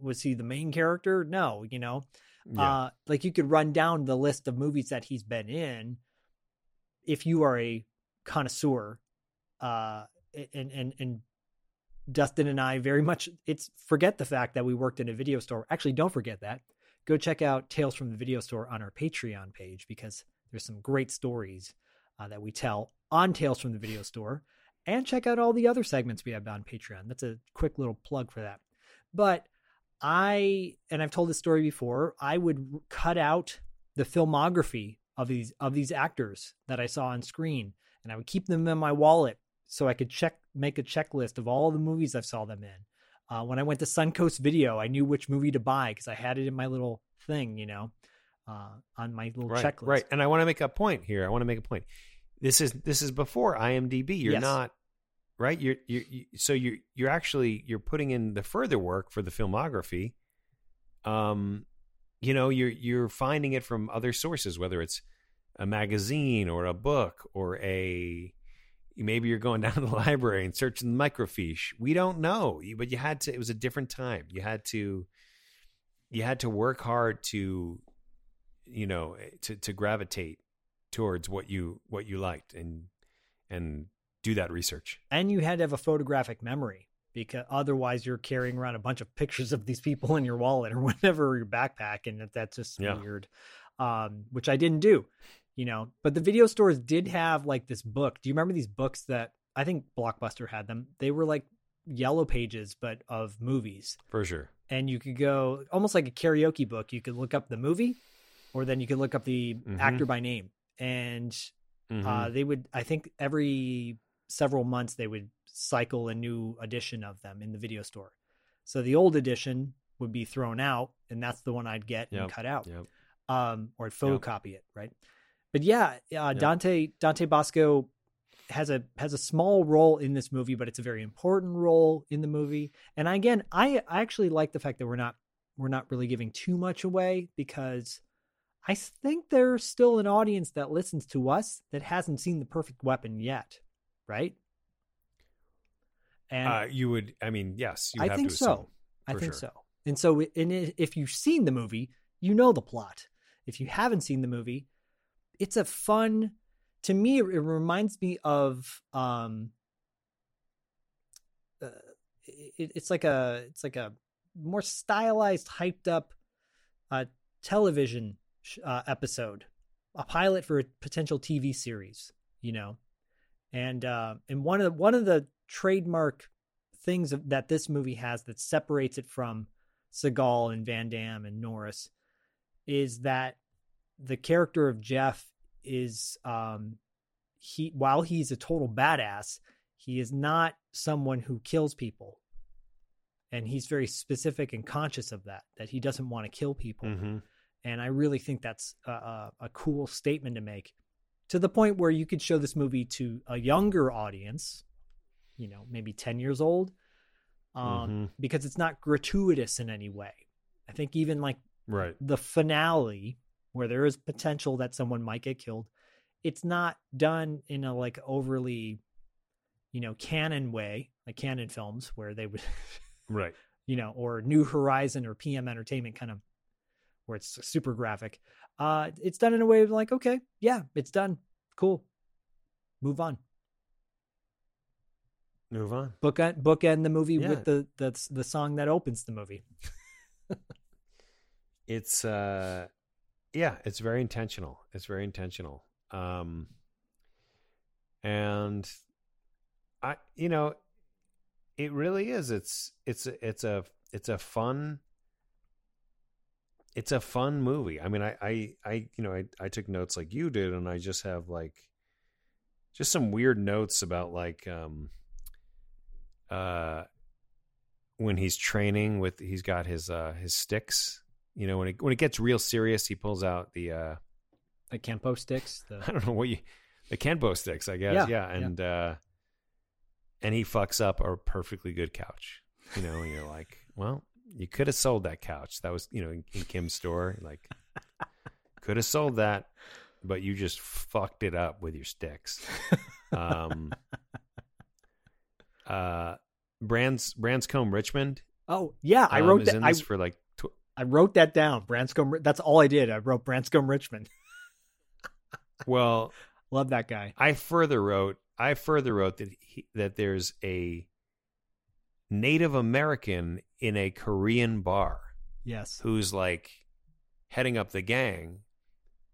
was he the main character? No, you know, yeah. uh, like you could run down the list of movies that he's been in. If you are a connoisseur, uh, and and and Dustin and I very much it's forget the fact that we worked in a video store. Actually, don't forget that. Go check out Tales from the Video Store on our Patreon page because there's some great stories uh, that we tell on Tales from the Video Store and check out all the other segments we have on Patreon. That's a quick little plug for that. But I and I've told this story before. I would cut out the filmography of these of these actors that I saw on screen, and I would keep them in my wallet so I could check make a checklist of all the movies I saw them in. Uh, when I went to Suncoast Video, I knew which movie to buy because I had it in my little thing, you know, uh, on my little right, checklist. Right, and I want to make a point here. I want to make a point. This is this is before IMDb. You're Yes. not right. You're you're you, so you're you're actually you're putting in the further work for the filmography. Um, you know, you're you're finding it from other sources, whether it's a magazine or a book or a maybe you're going down to the library and searching the microfiche. We don't know, but you had to. It was a different time. You had to you had to work hard to you know to to gravitate towards what you what you liked and and do that research. and you had to have a photographic memory because otherwise you're carrying around a bunch of pictures of these people in your wallet or whatever your backpack and that- that's just Yeah. weird um which i didn't do you know but the video stores did have like this book. Do you remember these books that i think blockbuster had them? They were like yellow pages but of movies. For sure. and you could go almost like a karaoke book. You could look up the movie or then you could look up the Mhm. actor by name. And uh, Mhm. they would i think every several months they would cycle a new edition of them in the video store. So the old edition would be thrown out and that's the one i'd get and cut out. Yep. um or I'd photocopy it right but yeah uh, dante dante basco has a has a small role in this movie but it's a very important role in the movie and again i i actually like the fact that we're not we're not really giving too much away because I think there's still an audience that listens to us that hasn't seen the perfect weapon yet, right? And uh, you would, I mean, yes, you I have think to so. assume, I think sure. so. And so, and if you've seen the movie, you know the plot. If you haven't seen the movie, it's a fun. To me, it reminds me of um. Uh, it, it's like a it's like a more stylized, hyped up, uh, television uh, episode, a pilot for a potential TV series. You know, and uh, and one of the, one of the trademark things that this movie has that separates it from Seagal and Van Damme and Norris is that the character of Jeff is um he while he's a total badass, he is not someone who kills people. And he's very specific and conscious of that that he doesn't want to kill people. Mhm. And I really think that's a, a, a cool statement to make to the point where you could show this movie to a younger audience, you know, maybe 10 years old, um, Mhm. because it's not gratuitous in any way. I think even like Right. the finale, where there is potential that someone might get killed, it's not done in a like overly, you know, canon way, like Cannon films where they would, Right. you know, or New Horizon or PM Entertainment kind of where it's super graphic. Uh, it's done in a way of like, okay, yeah, it's done, cool, move on. Move on. book end, book end the movie Yeah. with the the the song that opens the movie. It's uh yeah, it's very intentional. It's very intentional. Um and I you know, it really is. It's it's it's a it's a fun it's a fun movie. I mean, I I I you know, I I took notes like you did and I just have like just some weird notes about like um uh when he's training with he's got his uh his sticks you know when it when it gets real serious he pulls out the uh The Kempo sticks. The i don't know what you the kenpo sticks i guess Yeah, yeah, yeah. and uh and he fucks up a perfectly good couch you know and you're like well you could have sold that couch that was you know in, in kim's store like could have sold that but you just fucked it up with your sticks um uh brands branscombe richmond Oh yeah, I um, wrote is that. I, this for like I wrote that down. Branscombe. That's all I did. I wrote Branscombe Richmond. well Love that guy. I further wrote I further wrote that he, that there's a Native American in a Korean bar Yes. who's like heading up the gang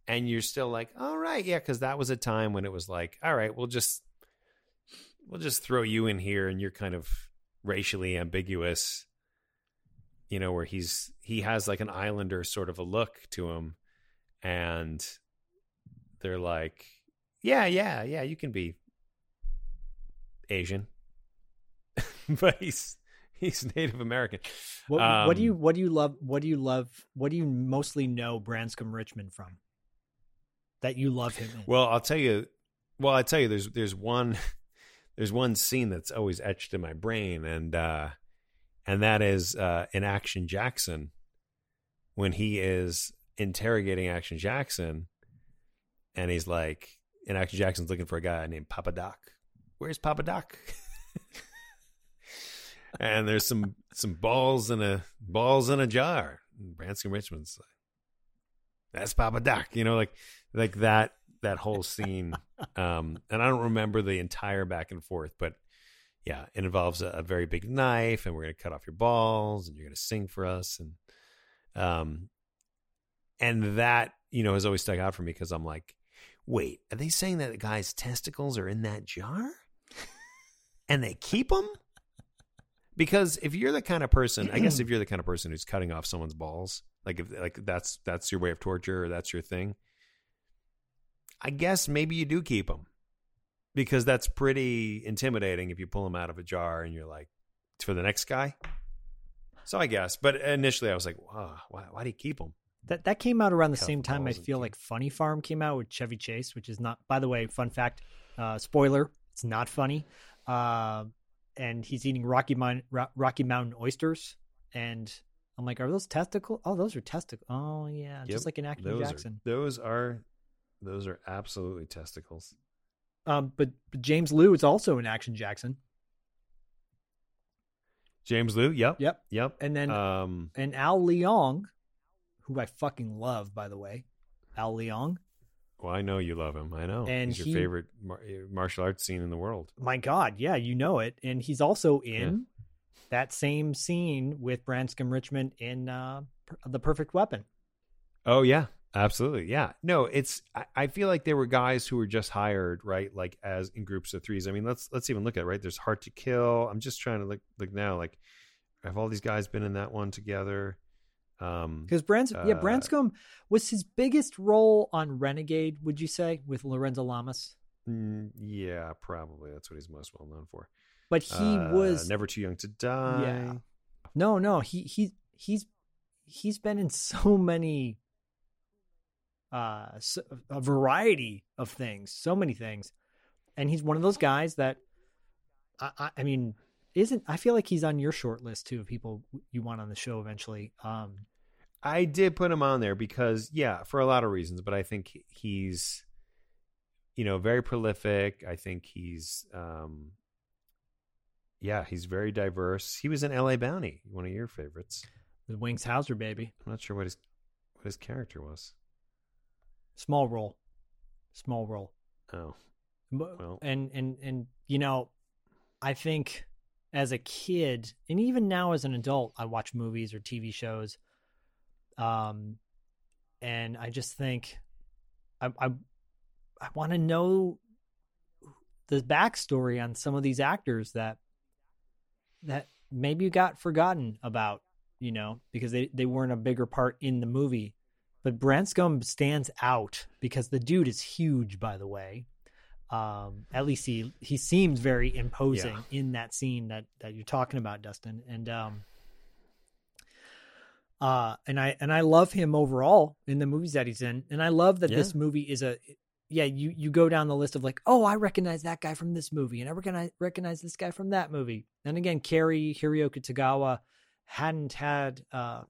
and you're still like all right yeah cuz that was a time when it was like all right we'll just we'll just throw you in here and you're kind of racially ambiguous you know, where he's he has like an islander sort of a look to him, and they're like, yeah, yeah, yeah, you can be Asian, but he's he's Native American. What, Um, what do you what do you love? What do you love? What do you mostly know Branscombe Richmond from? That you love him in. Well, I'll tell you. Well, I tell you, there's there's one there's one scene that's always etched in my brain, and uh, and that is uh, in Action Jackson when he is interrogating Action Jackson, and he's like, and Action Jackson's looking for a guy named Papa Doc. Where's Papa Doc? and there's some some balls in a balls in a jar. And Branscombe Richmond's like, that's Papa Doc. You know, like like that that whole scene. Um, and I don't remember the entire back and forth, but yeah, it involves a, a very big knife, and we're gonna cut off your balls, and you're gonna sing for us, and um, and that you know has always stuck out for me because I'm like, wait, are they saying that the guy's testicles are in that jar, and they keep them? Because if you're the kind of person, I guess if you're the kind of person who's cutting off someone's balls, like if like that's that's your way of torture or that's your thing, I guess maybe you do keep them because that's pretty intimidating if you pull them out of a jar and you're like for the next guy. So I guess, but initially I was like, wow, why, why do you keep them? That that came out around the Cut same time. I feel like Funny Farm came out with Chevy Chase, which is not. By the way, fun fact, uh, spoiler: it's not funny. Uh, and he's eating Rocky Mountain Rocky Mountain oysters, and I'm like, are those testicles? Oh, those are testicles. Oh yeah, just like in Action those Jackson. Are, those are those are absolutely testicles. Um, but, but James Lew is also in Action Jackson. James Lew, yep, Yep. yep. And then um, and Al Leong, who I fucking love, by the way, Al Leong. well, I know you love him. I know. And he's your he- favorite mar- martial arts scene in the world. My God, yeah, you know it. And he's also in that same scene with Branscombe Richmond in uh, The Perfect Weapon. Oh yeah, absolutely. Yeah. No, it's I, I feel like there were guys who were just hired, right? Like as in groups of threes. I mean, let's let's even look at it, right. There's Hard to Kill. I'm just trying to look look now. Like, have all these guys been in that one together? Um, Because Brans- yeah, uh, Branscombe was his biggest role on Renegade, would you say, with Lorenzo Lamas? mm, yeah, probably that's what he's most well known for. But he Uh, was never too young to die. Yeah. No, no, he he he's he's been in so many uh a variety of things, so many things. And he's one of those guys that I I, I mean isn't I feel like he's on your short list too of people you want on the show eventually. Um I did put him on there because, yeah, for a lot of reasons, but I think he's, you know, very prolific. I think he's, um, yeah, he's very diverse. He was in L.A. Bounty, one of your favorites. the Wings Hauser baby. I'm not sure what his what his character was. Small role. Small role. Oh, Well- and and and you know, I think as a kid, and even now as an adult, I watch movies or TV shows, um, and I just think I I, I want to know the backstory on some of these actors that that maybe got forgotten about, you know, because they they weren't a bigger part in the movie. But Branscombe stands out because the dude is huge, by the way. Um at least he he seems very imposing in that scene that that you're talking about dustin. And um uh and i and i love him overall in the movies that he's in. And i love that this movie is a yeah you you go down the list of like oh i recognize that guy from this movie and i recognize recognize this guy from that movie. And again Cary-Hiroyuki Tagawa hadn't had uh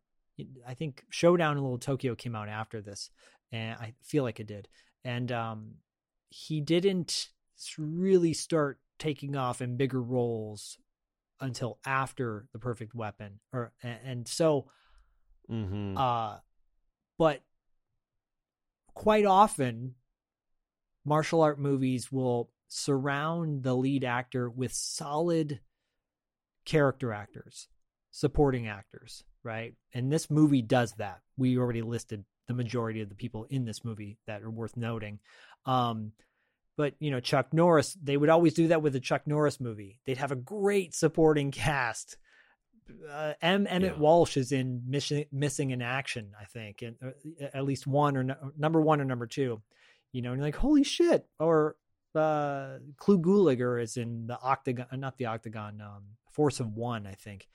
i think showdown in little tokyo came out after this and i feel like it did and um he didn't really start taking off in bigger roles until after the perfect weapon or and, so mm-hmm. uh but quite often martial art movies will surround the lead actor with solid character actors supporting actors right and this movie does that we already listed the majority of the people in this movie that are worth noting um but you know chuck norris they would always do that with a chuck norris movie they'd have a great supporting cast uh, M. Emmett Yeah. Walsh is in Mission, Missing in Action, I think, and uh, at least one or no, number one or number two. You know, and you're like, holy shit! Or uh, Clu Gulager is in the Octagon, not the Octagon, um, Force of One, I think,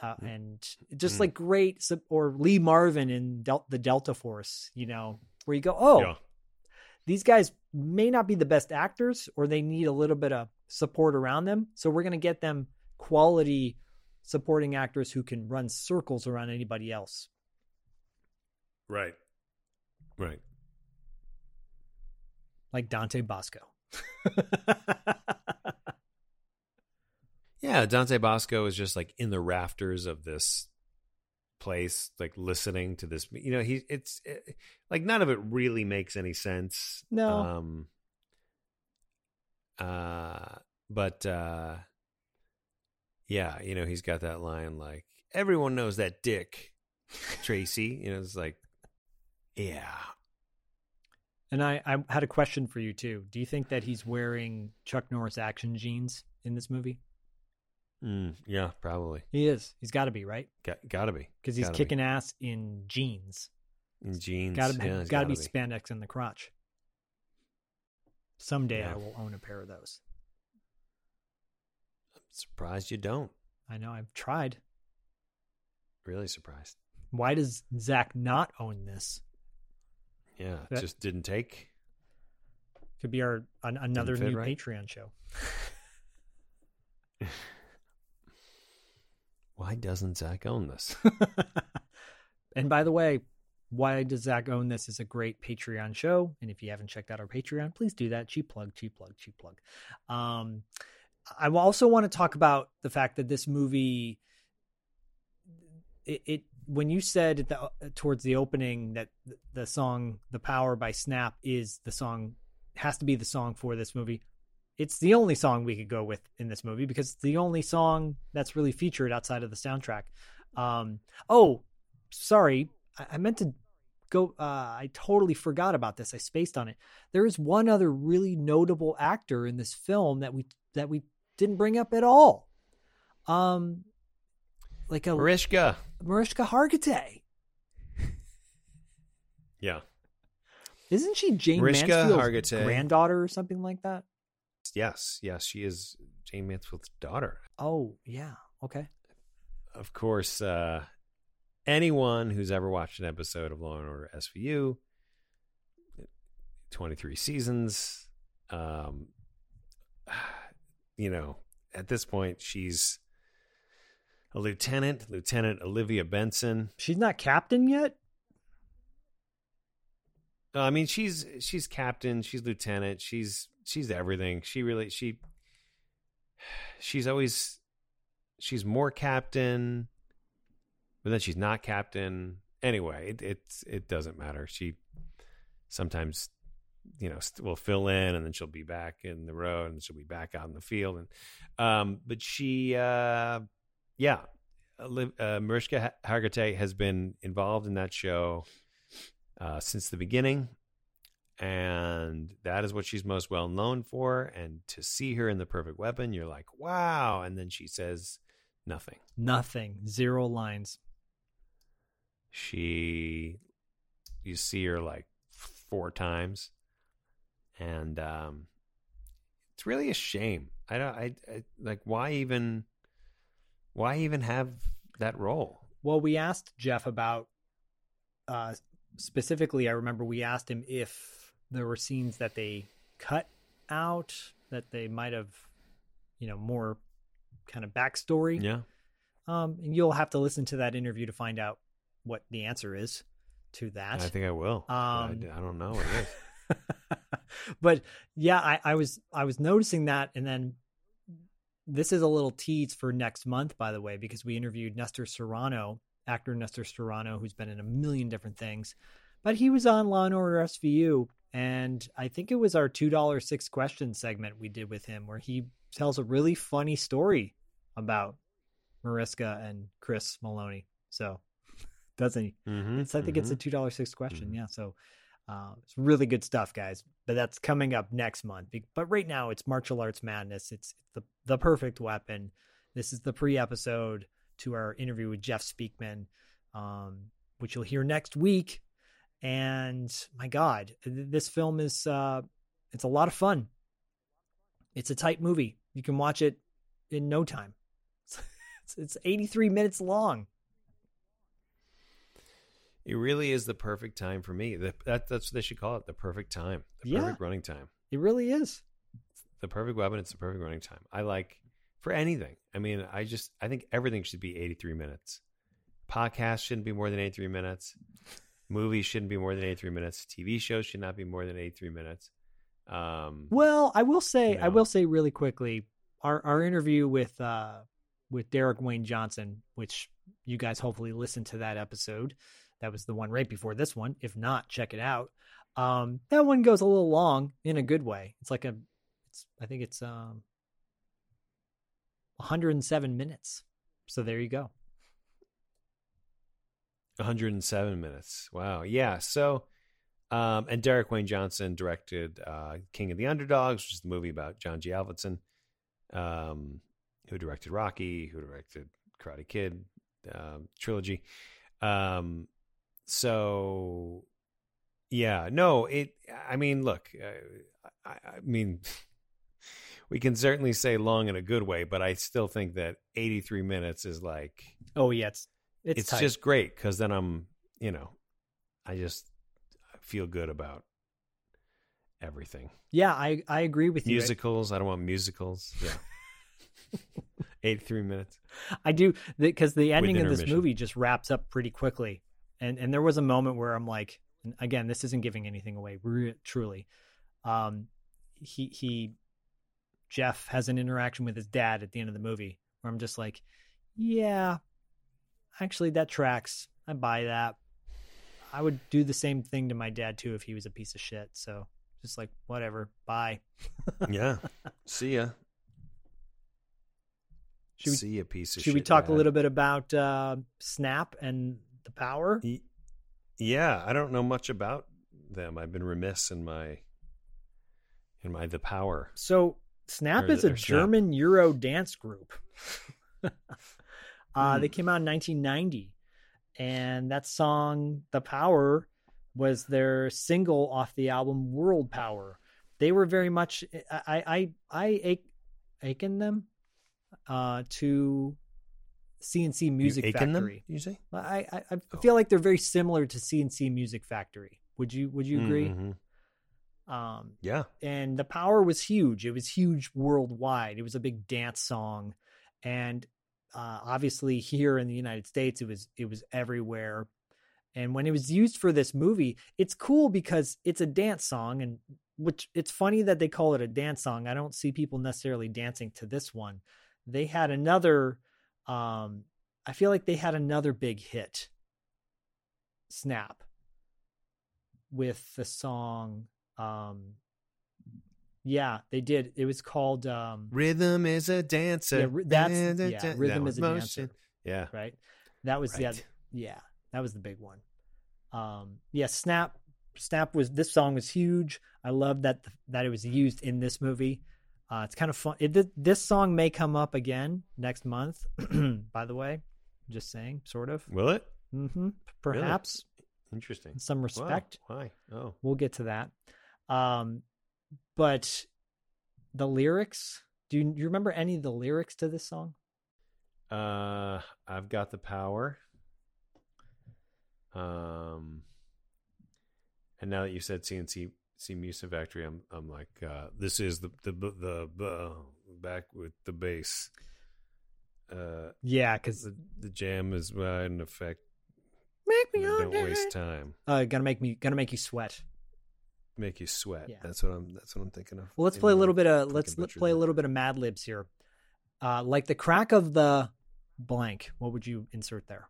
uh, and just Mm. like great. Or Lee Marvin in Del- the Delta Force. You know, where you go, oh, Yeah. these guys may not be the best actors or they need a little bit of support around them. So we're going to get them quality supporting actors who can run circles around anybody else. Right. Right. Like Dante Basco. Yeah, Dante Basco is just like in the rafters of this place, like listening to this. You know, he it's it, like none of it really makes any sense. No. Um. Uh, but uh, yeah, you know, he's got that line like everyone knows that dick, Tracy. You know, it's like, yeah, And I, I had a question for you too. Do you think that he's wearing Chuck Norris action jeans in this movie? Mm, yeah, probably He is. He's got to be, right? got gotta be Because he's Gotta be. kicking ass in jeans. in jeans. Got to yeah, it's got to be gotta spandex in the crotch. Someday Yeah. I will own a pair of those. I'm surprised you don't. I know I've tried. Really surprised. Why does Zach not own this? Yeah, it That- just didn't take. Could be our an, another new right. Patreon show. Why doesn't Zach own this? And by the way, why does Zach own this is a great Patreon show. And if you haven't checked out our Patreon, please do that. Cheap plug, cheap plug, cheap plug. Um, I also want to talk about the fact that this movie, it, it when you said the, towards the opening that the song "The Power" by Snap is the song has to be the song for this movie. It's the only song we could go with in this movie because it's the only song that's really featured outside of the soundtrack. Um, oh, sorry, I, I meant to go. Uh, I totally forgot about this. I spaced on it. There is one other really notable actor in this film that we that we didn't bring up at all. Um, like a Mariska. Mariska Hargitay. Yeah. Isn't she Jayne Mariska Mansfield's Hargitay. granddaughter or something like that? Yes. Yes. She is Jayne Mansfield's daughter. Oh yeah, okay. Of course, uh, anyone who's ever watched an episode of Law and Order SVU, 23 seasons, um, you know, at this point, she's a lieutenant, Lieutenant Olivia Benson. She's not captain yet. I mean, she's she's captain, she's lieutenant, she's she's everything. She really she she's always she's more captain, but then she's not captain. Anyway, it it's it doesn't matter. She sometimes you know st- will fill in, and then she'll be back in the road, and she'll be back out in the field, and um, but she uh, yeah, uh, Mariska Hargitay has been involved in that show uh, since the beginning. And that is what she's most well known for. And to see her in The Perfect Weapon, you're like, wow. And then she says nothing. Nothing. Zero lines. She, you see her like four times. And um, it's really a shame. I don't, I, I like, why even, why even have that role? Well, we asked Jeff about uh specifically I remember we asked him if there were scenes that they cut out that they might have you know more kind of backstory. Yeah. Um and you'll have to listen to that interview to find out what the answer is to that. I think I will. Um, I, I don't know what it is. but yeah, I, I was I was noticing that, and then this is a little tease for next month, by the way, because we interviewed Nestor Serrano, actor Nestor Serrano, who's been in a million different things, but he was on Law and Order SVU, and I think it was our two dollar six question segment we did with him, where he tells a really funny story about Mariska and Chris Meloni. So doesn't he? Mhm, It's I think it's a mhm. two dollar six question. Yeah. So uh, it's really good stuff, guys. But that's coming up next month. But right now, it's martial arts madness. It's the the perfect weapon. This is the pre episode. to our interview with Jeff Speakman, um, which you'll hear next week. And my God, this film is uh, it's a lot of fun. It's a tight movie. You can watch it in no time. It's, it's 83 minutes long. It really is the perfect time for me. The, that, that's what they should call it the perfect time, the Yeah. perfect running time. It really is. the perfect weapon. It's the perfect running time. I like for anything. I mean, I just I think everything should be 83 minutes. Podcast shouldn't be more than 83 minutes. Movies shouldn't be more than 83 minutes. TV shows should not be more than 83 minutes. Um, Well, I will say, I will say really quickly, our our interview with uh with Derek Wayne Johnson, which you guys hopefully listened to that episode. That was the one right before this one. If not, check it out. Um, that one goes a little long in a good way. It's like a, it's I think it's um, 107 minutes. So there you go. 107 minutes. Wow. Yeah. So, um, and Derek Wayne Johnson directed uh, King of the Underdogs, which is the movie about John G. Avildsen, um, who directed Rocky, who directed Karate Kid um, trilogy. Um, so, yeah, no, it. I mean, look, uh, I, I mean, we can certainly say long in a good way, but I still think that 83 minutes is like Oh yeah, it's it's, it's, just great because then I'm, you know, I just feel good about everything. yeah. I I agree with you. Musicals, I don't want musicals. Yeah. 83 minutes. I do because the ending of this movie just wraps up pretty quickly, and and there was a moment where I'm like, again, this isn't giving anything away, truly. Um, he he, Jeff has an interaction with his dad at the end of the movie where I'm just like, yeah, actually that tracks. I buy that. I would do the same thing to my dad too if he was a piece of shit. So just like whatever, bye. Yeah. See ya. Should we- See a piece of shit. Should we shit, talk a little bit about uh, Snap and the power? Yeah, I don't know much about them. I've been remiss in my in my the power. So Snap Or is a or Snap. German Euro dance group. uh, They Hmm. came out in 1990, and that song "The Power" was their single off the album "World Power." They were very much I I I akin them uh, to C+C Music them, Factory. you say? I, I I feel like they're very similar to C+C Music Factory. Would you Would you agree? Mhm. Um, Yeah. and the power was huge. It was huge worldwide. It was a big dance song, and uh, obviously here in the United States, it was it was everywhere. And when it was used for this movie, it's cool because it's a dance song, and which it's funny that they call it a dance song. I don't see people necessarily dancing to this one. They had another. Um, I feel like they had another big hit. Snap with the song um yeah they did it was called um Rhythm is a dancer. yeah, that's yeah rhythm that is a one. dancer Motion. Yeah. right that was the Right. other yeah that was the big one um yeah snap snap was this song was huge i love that that it was used in this movie uh it's kind of fun it, this song may come up again next month by the way just saying sort of Will it? mm-hmm perhaps Interesting. in some Wow. respect Why? Oh. We'll get to that. Um, but the lyrics. Do you, you remember any of the lyrics to this song? Uh, I've got the power. Um, and now that you said CNC C Music Factory, I'm I'm like, uh, this is the the the, the uh, back with the bass. Uh, Yeah, because the, the jam is uh, in effect. Make me Don't waste time. uh, gonna make me gonna make you sweat. Make you sweat. Yeah. That's what I'm. That's what I'm thinking of. Well, let's play a little bit of let's let butcher play a little bit of Mad Libs here. Uh, like the crack of the blank. What would you insert there?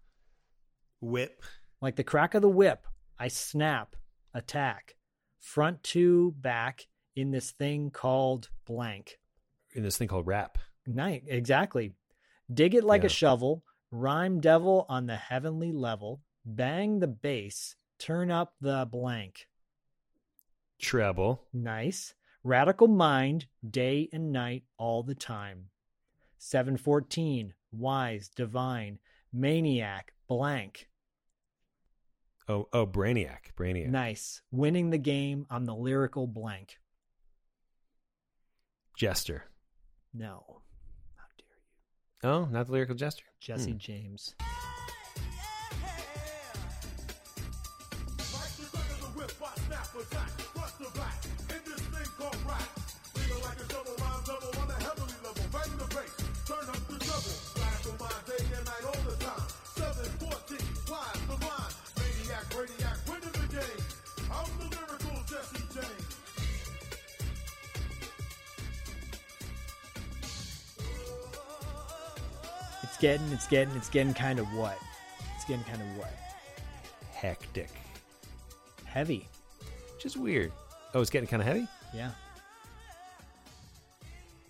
whip. Like the crack of the whip. I snap, attack, front to back in this thing called blank. in this thing called rap. Night, exactly. Dig it like Yeah. a shovel, rhyme devil on the heavenly level, bang the bass, turn up the blank. Treble. Nice. Radical mind, day and night, all the time. 714, wise, divine, maniac, blank. Oh, oh, Brainiac, Brainiac. Nice. Winning the game on the lyrical blank. Jester. No. How dare you? Oh, not the lyrical jester. Jesse Hmm. James. Getting, it's getting, it's getting kind of what? It's getting kind of what? Hectic. Heavy. Which is weird. Oh, it's getting kind of heavy? Yeah.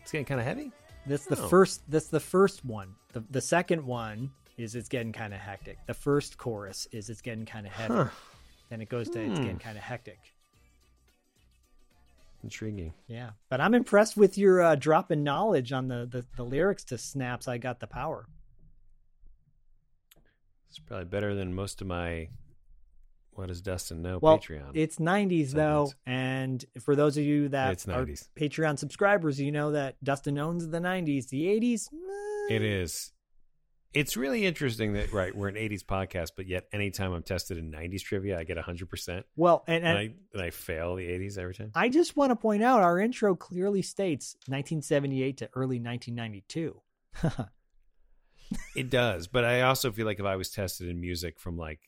It's getting kind of heavy? That's the Oh. first. That's the first one. The the second one is it's getting kind of hectic. The first chorus is it's getting kind of heavy. Huh. Then it goes to it's Hmm. getting kind of hectic. Intriguing. Yeah, but I'm impressed with your uh, drop in knowledge on the, the the lyrics to "Snaps." I got the power. It's probably better than most of my What Does Dustin Know well, Patreon. it's '90s though, and for those of you that It's are 90s. Patreon subscribers, you know that Dustin owns the '90s. The '80s, It is. It's really interesting that right we're an '80s podcast, but yet anytime I'm tested in '90s trivia, I get 100. percent well, and, and and I and I fail the '80s every time. I just want to point out our intro clearly states 1978 to early 1992. It does, but I also feel like if I was tested in music from like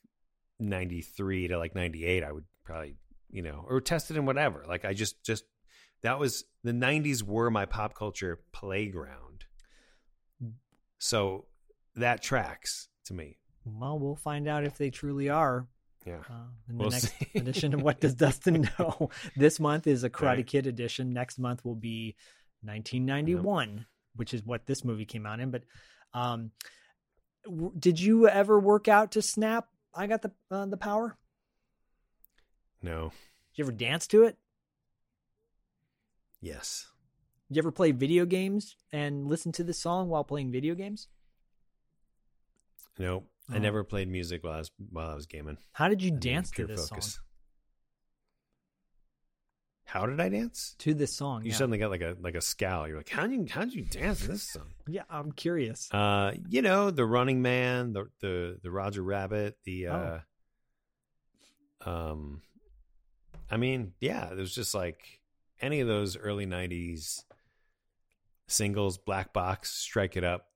'93 to like '98, I would probably you know or tested in whatever. Like I just just that was the '90s were my pop culture playground. So that tracks to me. Well, we'll find out if they truly are. Yeah. Uh, in the We'll next see. edition of What Does Dustin Know? This month is a Karate Right. Kid edition. Next month will be 1991, which is what this movie came out in. But um, w- did you ever work out to Snap? I got the uh, the power. No. Did you ever dance to it? Yes. Did you ever play video games and listen to this song while playing video games? No. I Oh. never played music while I was while I was gaming. How did you I dance to this focus. song? How did I dance? To this song, You yeah. suddenly got like a like a scowl. You're like, how you how did you dance to this song? Yeah, I'm curious. Uh, you know, the Running Man, the the the Roger Rabbit, the uh, Oh. um, I mean, yeah, it was just like any of those early '90s singles, Black Box, Strike It Up,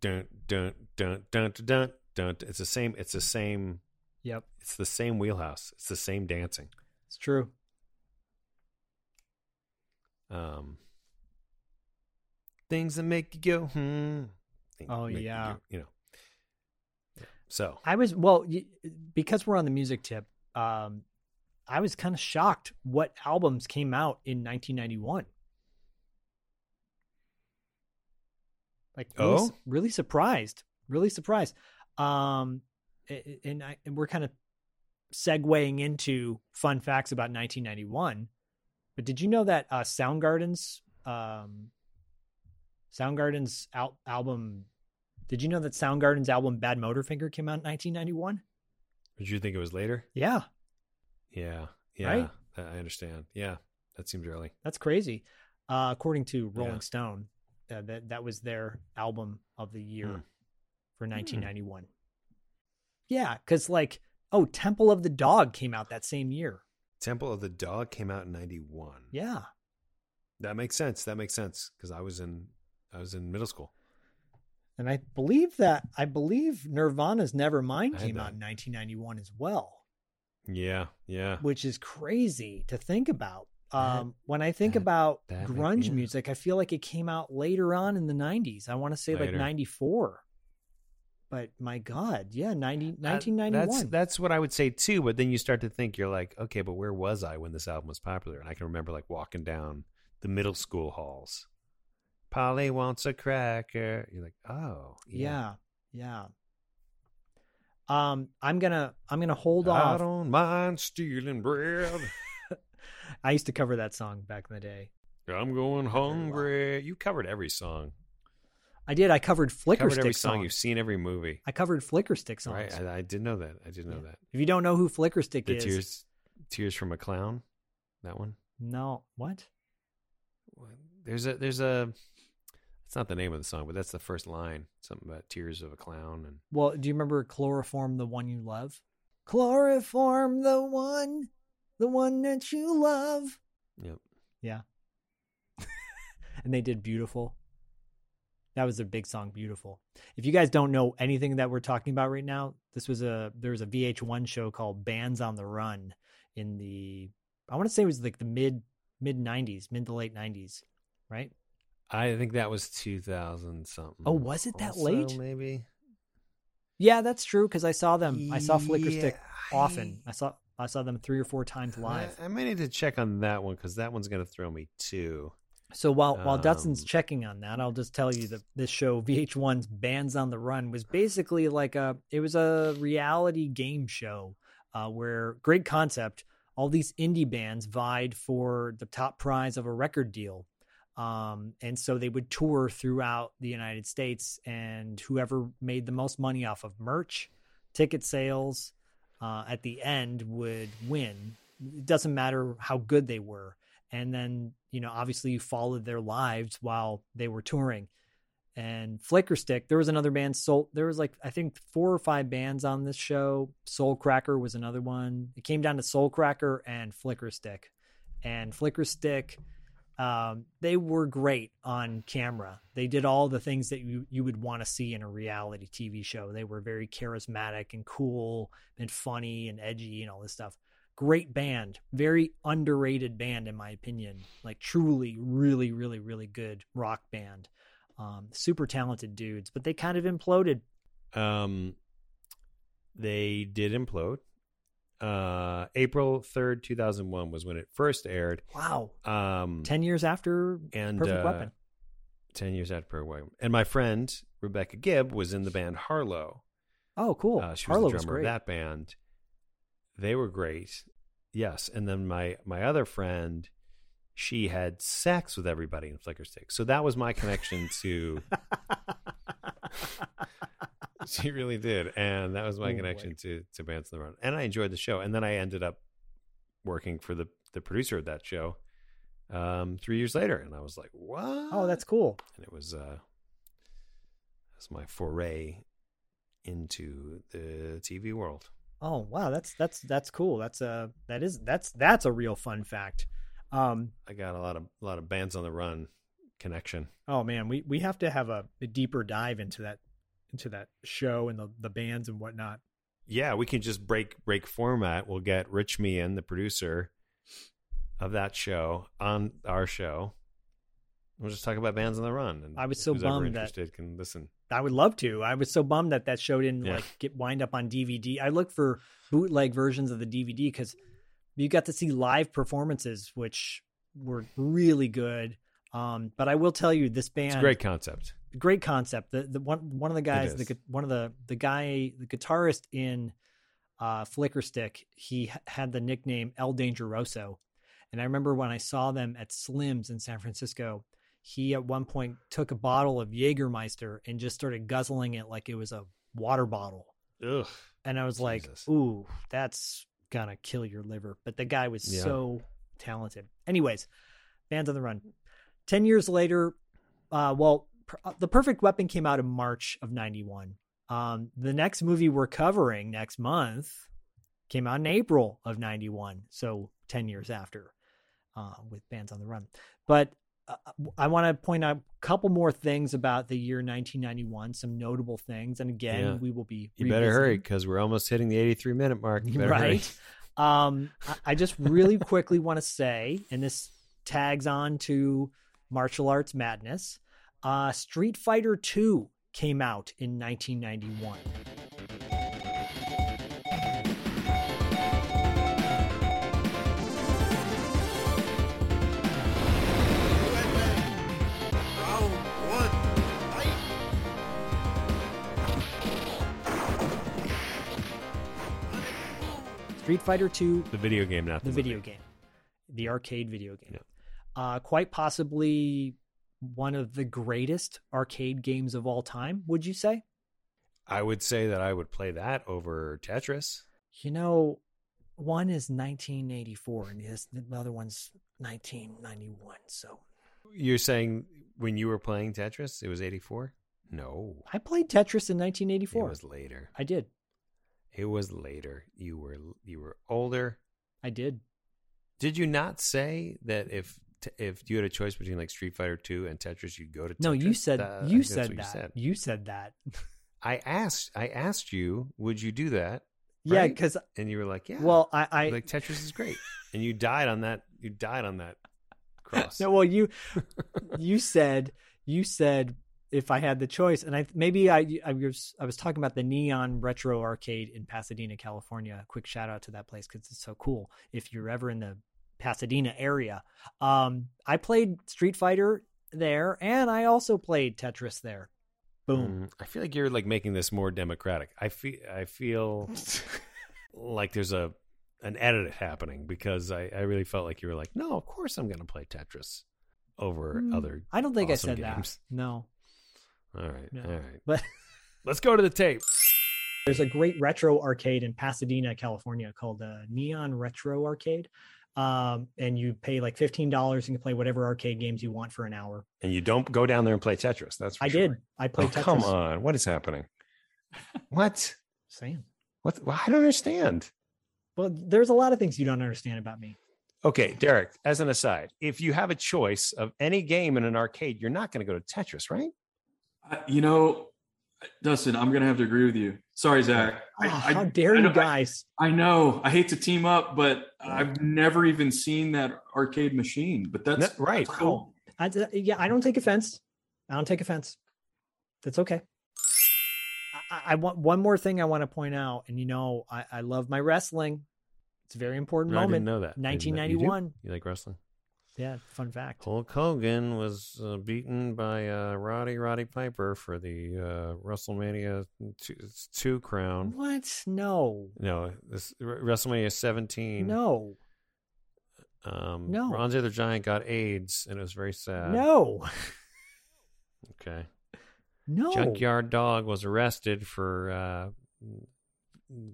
don't don't don't don't don't don't. It's the same. It's the same. Yep, It's the same wheelhouse. It's the same dancing. it's true. Um, things that make you go, hmm. Things Oh, that make you yeah. go- you know. Yeah. So I was well because we're on the music tip. Um, I was kind of shocked what albums came out in 1991. Like really, Oh? su- really surprised, really surprised. Um, a- a- and I and we're kind of segueing into fun facts about 1991. But did you know that uh, Soundgarden's um, Soundgarden's al- album? Did you know that Soundgarden's album Bad Motorfinger came out in 1991? Did you think it was later? Yeah, Yeah. Yeah. Right? I understand. Yeah. That seems early. that's crazy. Uh, according to Rolling Yeah. Stone, uh, that that was their album of the year Hmm. for 1991. Yeah, because like, oh, Temple of the Dog came out that same year. Temple of the Dog came out in 91. Yeah, That makes sense. That makes sense because I was in I was in middle school. and I believe that I believe Nirvana's Nevermind came out in 1991 as well. Yeah. Yeah. which is crazy to think about. That- Um, when I think that- about that grunge yeah. music, I feel like it came out later on in the 90s. I want to say like 94. But my God, yeah, 90, That- 1991. That's that's what I would say too. But then you start to think you're like, okay, but where was I when this album was popular? And I can remember like walking down the middle school halls. Polly wants a cracker. You're like, oh yeah, yeah. Um, I'm gonna I'm gonna hold I off. don't mind stealing bread. I used to cover that song back in the day. I'm going hungry. You covered every song. I did. I covered flicker covered stick every song. songs. You've seen every movie. I covered Flickerstick songs. Right. I, I did know that. I did know that. If you don't know who Flickerstick The is, tears, tears from a clown. That one. no, what? There's a there's a. It's not the name of the song, but that's the first line. Something about tears of a clown and Well, do you remember chloroform, the one you love? Chloroform, the one, the one that you love. Yep. Yeah. and they did beautiful. That was their big song, beautiful. If you guys don't know anything that we're talking about right now, this was a there was a VH1 show called Bands on the Run in the I want to say it was like the mid mid 90s, mid to late 90s, right? I think that was 2000 something. Oh, was it that also, late? Maybe. Yeah, that's true because I saw them. I saw Flicker Yeah, Stick often. I saw I saw them three or four times live. I, I may need to check on that one because that one's going to throw me too. So while while Dustin's Um, checking on that, I'll just tell you that this show VH1's Bands on the Run was basically like a it was a reality game show uh, where great concept. All these indie bands vied for the top prize of a record deal. Um, and so they would tour throughout the United States, and whoever made the most money off of merch, ticket sales, uh, at the end would win. It doesn't matter how good they were. And then, you know, obviously you followed their lives while they were touring. And Flickerstick, there was another band, Soul. There was like, I think four or five bands on this show. Soulcracker was another one. It came down to Soulcracker and Flickerstick. And Flickerstick, um, they were great on camera. They did all the things that you, you would want to see in a reality TV show. They were very charismatic and cool and funny and edgy and all this stuff. Great band, very underrated band, in my opinion. Like, truly, really, really, really good rock band. Um, super talented dudes, but they kind of imploded. Um, they did implode. Uh, April third, two thousand one was when it first aired. Wow. Um, 10 years after and Perfect uh, Weapon. Ten years after Perfect Weapon, and my friend Rebecca Gibb was in the band Harlow. Oh, cool. Uh, she was Harlow the was drummer great. of that band. They were great. Yes, and then my my other friend, she had sex with everybody in Flickerstick. So that was my connection to. she really did, and that was my Oh, connection boy. to to Bands on the Run. And I enjoyed the show, and then I ended up working for the the producer of that show um, three years later, and I was like, "What?" Oh, that's cool. and it was uh, was my foray into the TV world. Oh wow, that's that's that's cool. That's a that is that's that's a real fun fact. Um, I got a lot of a lot of bands on the run connection. oh man, we we have to have a, a deeper dive into that into that show and the the bands and whatnot. Yeah, we can just break break format. We'll get Rich Meehan, the producer of that show, on our show. We'll just talk about bands on the run. And I was so bummed that- interested can listen. I would love to. I was so bummed that that show didn't Yeah. like get wind up on DVD. I looked for bootleg versions of the DVD because you got to see live performances, which were really good. Um, but I will tell you, this band It's great concept. great concept. The the one one of the guys, the one of the the guy, the guitarist in uh, Flickerstick, he had the nickname El Dangeroso, and I remember when I saw them at Slim's in San Francisco. He at one point took a bottle of Jägermeister and just started guzzling it like it was a water bottle. Ugh. And I was like, Jesus. "Ooh, that's gonna kill your liver." But the guy was Yeah. so talented. Anyways, Bands on the Run. Ten years later, uh, well, per- uh, the Perfect Weapon came out in March of '91. Um, the next movie we're covering next month came out in April of '91, so ten years after, uh, with Bands on the Run. But I want to point out a couple more things about the year 1991, some notable things, and again, Yeah. we will be You better hurry because we're almost hitting the 83 minute mark. You better hurry. right? Um, I- just really quickly want to say, and this tags on to martial arts madness. Uh, Street Fighter Two came out in 1991. Street Fighter Two The video game, not the the, video movie. game, the arcade video game. Uh, quite possibly one of the greatest arcade games of all time, would you say? I would say that I would play that over Tetris. You know, one is 1984 and the other one's 1991. So you're saying when you were playing Tetris, it was 84? No. I played Tetris in 1984. It was later. I did. It was later. You were you were older. I did. Did you not say that if if you had a choice between like Street Fighter 2 and Tetris, you'd go to Tetris? No, you said Uh, you I think that's said that. You, said. You said that. I asked I asked you, would you do that? Yeah, because and you were like, yeah. well, I, I like Tetris is great, and you died on that. You died on that cross. no, well, you you said you said if I had the choice, and I maybe I I was I was talking about the Neon Retro Arcade in Pasadena, California. Quick shout out to that place because it's so cool. If you're ever in the Pasadena area, um, I played Street Fighter there, and I also played Tetris there. Boom. Mm, I feel like you're like making this more democratic. I feel I feel like there's a an edit happening because I, I really felt like you were like, no, of course I'm going to play Tetris over Mm, other. I don't think awesome I said games. that. No, All right, No. all right. but Let's go to the tape. There's a great retro arcade in Pasadena, California called the Neon Retro Arcade. Um, and you pay like $15 and you can play whatever arcade games you want for an hour. And you don't go down there and play Tetris. That's for I sure. did. I played Oh, Tetris. come on. What is happening? What? Sam. What? Well, I don't understand. Well, there's a lot of things you don't understand about me. Okay, Derek, as an aside, if you have a choice of any game in an arcade, you're not going to go to Tetris, right? I- You know, Dustin, I'm gonna have to agree with you. Sorry, Zach. Oh, I- Oh, I- how dare I you don't- guys? I know. I hate to team up, but I've never even seen that arcade machine. But that's No, right. that's oh, cool. I, yeah, I don't take offense. I don't take offense. That's okay. I, I want one more thing I want to point out, and you know, I, I love my wrestling. It's a very important No, I moment. didn't know that. I didn't know- you 1991. You like wrestling? Yeah, fun fact. Hulk Hogan was uh, beaten by uh, Roddy Roddy Piper for the uh, WrestleMania two, two crown. What? No. No, this WrestleMania 17. No. Um, No. Andre the Giant got AIDS, and it was very sad. No. Okay. No. Junkyard Dog was arrested for uh,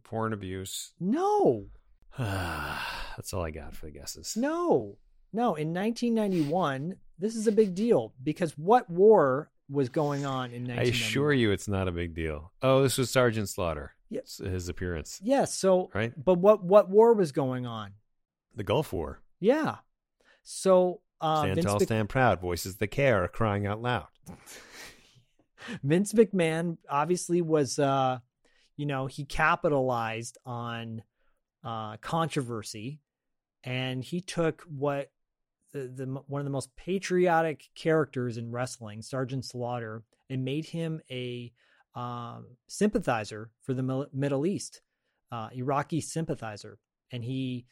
porn abuse. No. That's all I got for the guesses. No. No. In 1991, this is a big deal because what war was going on in 1991? I assure you, it's not a big deal. Oh, this was Sergeant Slaughter. Yes. his appearance. Yes. So, Right. but what what war was going on? The Gulf War. Yeah. So, uh, stand Vince, tall, Mc- stand proud. Voices the care, crying out loud. Vince McMahon obviously was, uh, you know, he capitalized on uh, controversy, and he took what the, the one of the most patriotic characters in wrestling, Sergeant Slaughter, and made him a um, sympathizer for the Middle East, uh, Iraqi sympathizer, and he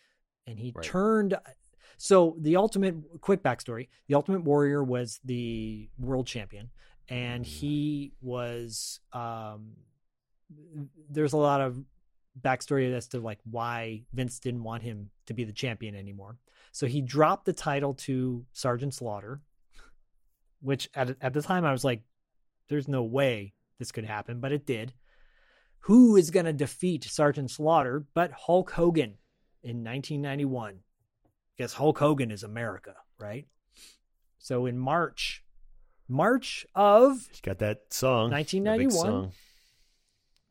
and he Right. turned. So the ultimate quick backstory: the Ultimate Warrior was the world champion, and he was. Um, there's a lot of backstory as to like why Vince didn't want him to be the champion anymore. So he dropped the title to Sergeant Slaughter, which at at the time I was like, "There's no way this could happen," but it did. Who is going to defeat Sergeant Slaughter but Hulk Hogan in 1991? Because Hulk Hogan is America, right? So in March, March of He's got that song. 1991. song.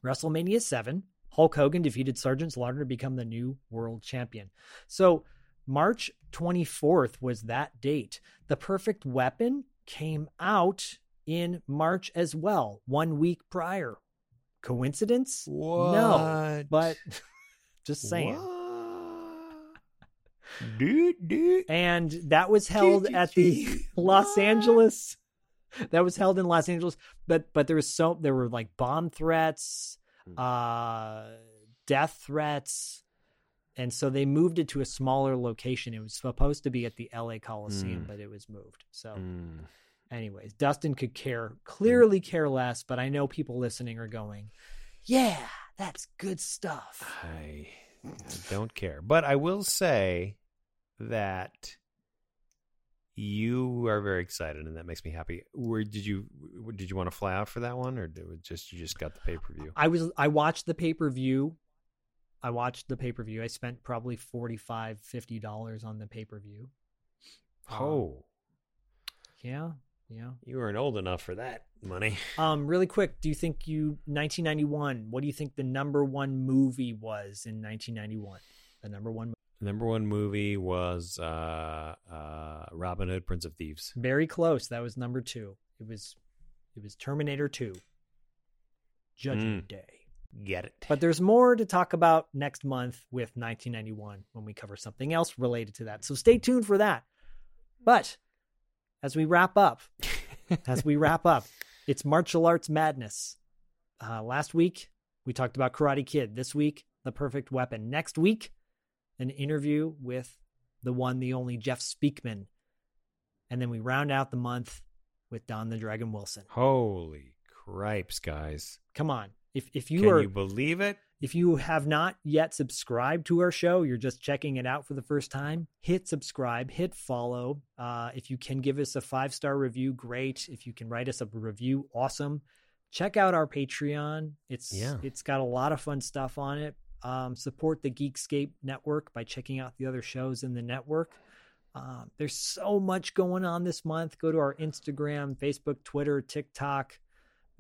WrestleMania 7, Hulk Hogan defeated Sergeant Slaughter to become the new world champion. So, March 24th was that date. The Perfect Weapon came out in March as well, one week prior. Coincidence? No, but just saying. Dude, dude. And that was held at the Los Angeles. That was held in Los Angeles, but but there was so there were like bomb threats, uh, death threats, and so they moved it to a smaller location. It was supposed to be at the L.A. Coliseum, Mm. but it was moved. So, Mm. anyways, Dustin could care clearly care less, but I know people listening are going, "Yeah, that's good stuff." I don't care. But I will say that you are very excited, and that makes me happy. Where did you did you want to fly out for that one, or did it just you just got the pay per view? I was I watched the pay per view. I watched the pay per view. I spent probably 45 50 dollars on the pay per view. Oh, yeah, yeah. You weren't old enough for that money. Um, really quick, do you think you 1991? What do you think the number one movie was in 1991? The number one. Number one movie was uh, uh, Robin Hood, Prince of Thieves. Very close. That was number two. It was, it was Terminator Two. Judgment Mm. Day. Get it? But there's more to talk about next month with 1991 when we cover something else related to that. So stay tuned for that. But as we wrap up, as we wrap up, it's martial arts madness. Uh, last week, we talked about Karate Kid. This week, The Perfect Weapon. Next week, an interview with the one, the only Jeff Speakman. And then we round out the month with Don the Dragon Wilson. Holy cripes, guys! Come on. If if you Can are you believe it? if you have not yet subscribed to our show, you're just checking it out for the first time, hit subscribe, hit follow. Uh, if you can give us a five star review, great. If you can write us a review, awesome. Check out our Patreon. It's Yeah. it's got a lot of fun stuff on it. Um, support the Geekscape network by checking out the other shows in the network. Um, there's so much going on this month. Go to our Instagram, Facebook, Twitter, TikTok,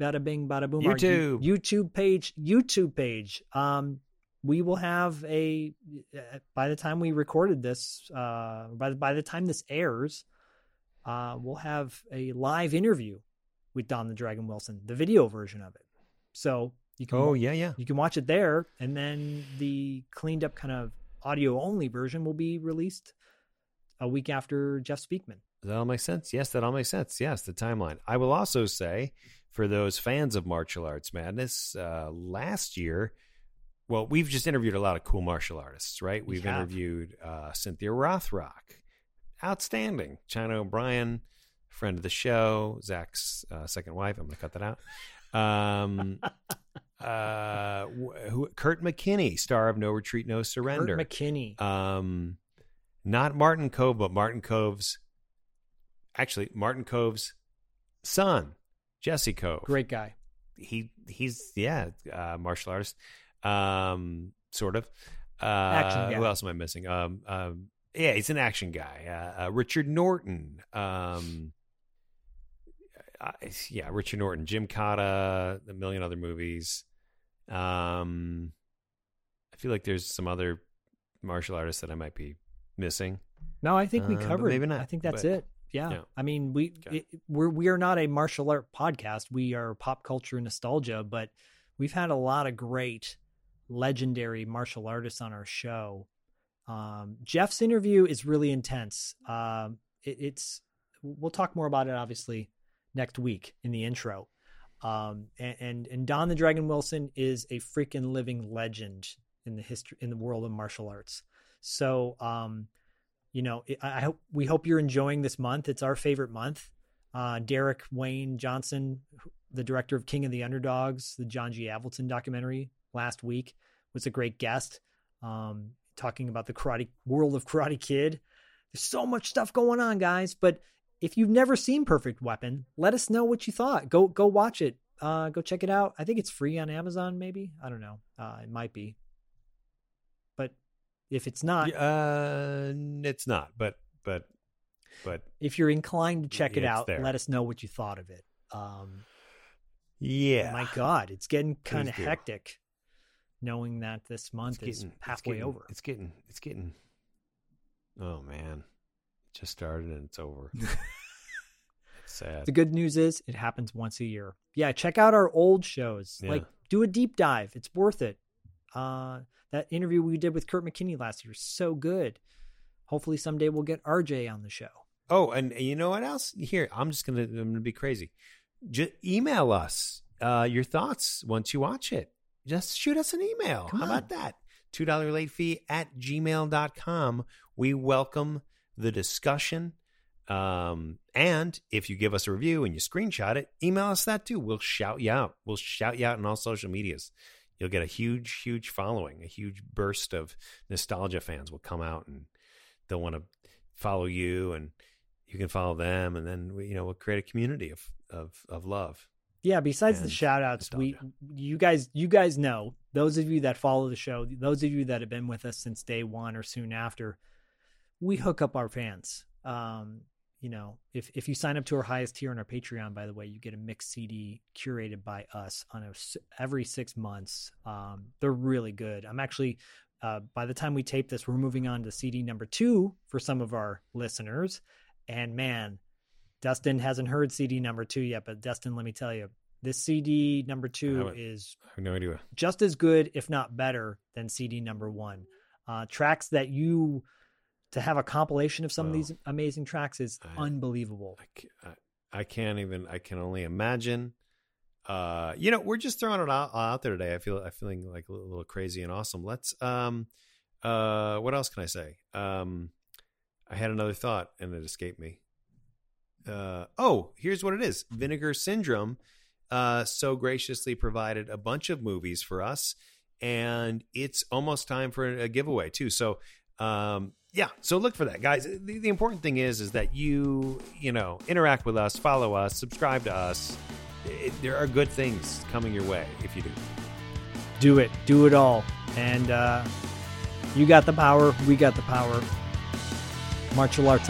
bada bing, bada boom. YouTube. Yo- YouTube page, YouTube page. Um, we will have a uh, by the time we recorded this, uh, by the, by the time this airs, uh, we'll have a live interview with Don the Dragon Wilson, the video version of it. So you can Oh yeah, yeah. you can watch it there, and then the cleaned up kind of audio only version will be released a week after Jeff Speakman. Does that all make sense? Yes, that all makes sense. Yes, the timeline. I will also say, for those fans of martial arts madness, uh, last year, well, we've just interviewed a lot of cool martial artists, right? We We've have. interviewed uh, Cynthia Rothrock, outstanding. China O'Brien, friend of the show, Zach's uh, second wife. I'm going to cut that out. Um, uh, who, Kurt McKinney, star of No Retreat, No Surrender. Kurt McKinney. Um, not Martin Kove, but Martin Kove's actually Martin Kove's son, Jesse Kove. Great guy. He he's yeah, uh, martial artist, um, sort of. Uh, Action guy. Who else am I missing? Um, um, yeah, he's an action guy. Uh, uh, Richard Norton. Um, yeah, Richard Norton, Gymkata, a million other movies. Um, I feel like there's some other martial artists that I might be missing. No, I think we Uh, covered. maybe not, I think that's but- it. Yeah. yeah. I mean, we it, we're we are not a martial art podcast. We are pop culture nostalgia, but we've had a lot of great, legendary martial artists on our show. Um, Jeff's interview is really intense. Um, it, it's we'll talk more about it obviously next week in the intro. Um, and, and and Don the Dragon Wilson is a freaking living legend in the history in the world of martial arts. So, um, you know, I hope we hope you're enjoying this month. It's our favorite month. Uh, Derek Wayne Johnson, the director of King of the Underdogs, the John G. Avildsen documentary last week, was a great guest. Um, talking about the karate world of Karate Kid. There's so much stuff going on, guys. But if you've never seen Perfect Weapon, let us know what you thought. Go go watch it. Uh, go check it out. I think it's free on Amazon. Maybe I don't know. Uh, it might be. If it's not, Uh, it's not, but but but if you're inclined to check it out, there. let us know what you thought of it. Um, yeah, my God, it's getting kind of hectic, knowing that this month it's is getting, it's halfway getting- over. It's getting it's getting. Oh man, it just started and it's over. sad. The good news is it happens once a year. Yeah, check out our old shows. Yeah. Like do a deep dive. It's worth it. Uh that interview we did with Kurt McKinney last year so good. Hopefully someday we'll get RJ on the show. Oh, and you know what else? Here, I'm just gonna I'm gonna be crazy. Just email us uh, your thoughts once you watch it. Just shoot us an email. Come How on. about that? Two dollar late fee at gmail.com. We welcome the discussion. Um, and if you give us a review and you screenshot it, email us that too. We'll shout you out. We'll shout you out on all social medias. You'll get a huge, huge following, a huge burst of nostalgia fans will come out and they'll want to follow you and you can follow them, and then we, you know we'll create a community of of of love. Yeah, besides the shout outs, we you guys you guys know, those of you that follow the show, those of you that have been with us since day 1 or soon after, we hook up our fans. Um, you know, if if you sign up to our highest tier on our Patreon, by the way, you get a mixed CD curated by us on a every 6 months. Um, they're really good. I'm actually uh, by the time we tape this, we're moving on to CD number 2 for some of our listeners. And man, Dustin hasn't heard CD number two yet, but Dustin, let me tell you, this CD number two is no idea. just as good, if not better, than CD number one. Uh, tracks that you to have a compilation of some of these amazing tracks is unbelievable. I, I can't even. I can only imagine. Uh, you know, we're just throwing it out, out there today. I feel I'm feeling like a little, little crazy and awesome. Let's. Um, uh, what else can I say? Um, I had another thought and it escaped me. Uh, oh, here's what it is. Vinegar Syndrome uh, so graciously provided a bunch of movies for us, and it's almost time for a giveaway too. So, um, yeah, so look for that, guys. The, the important thing is, is that you, you know, interact with us, follow us, subscribe to us. It, there are good things coming your way if you do. Do it, do it all, and uh, you got the power. We got the power. Martial arts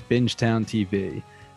Bingetown TV.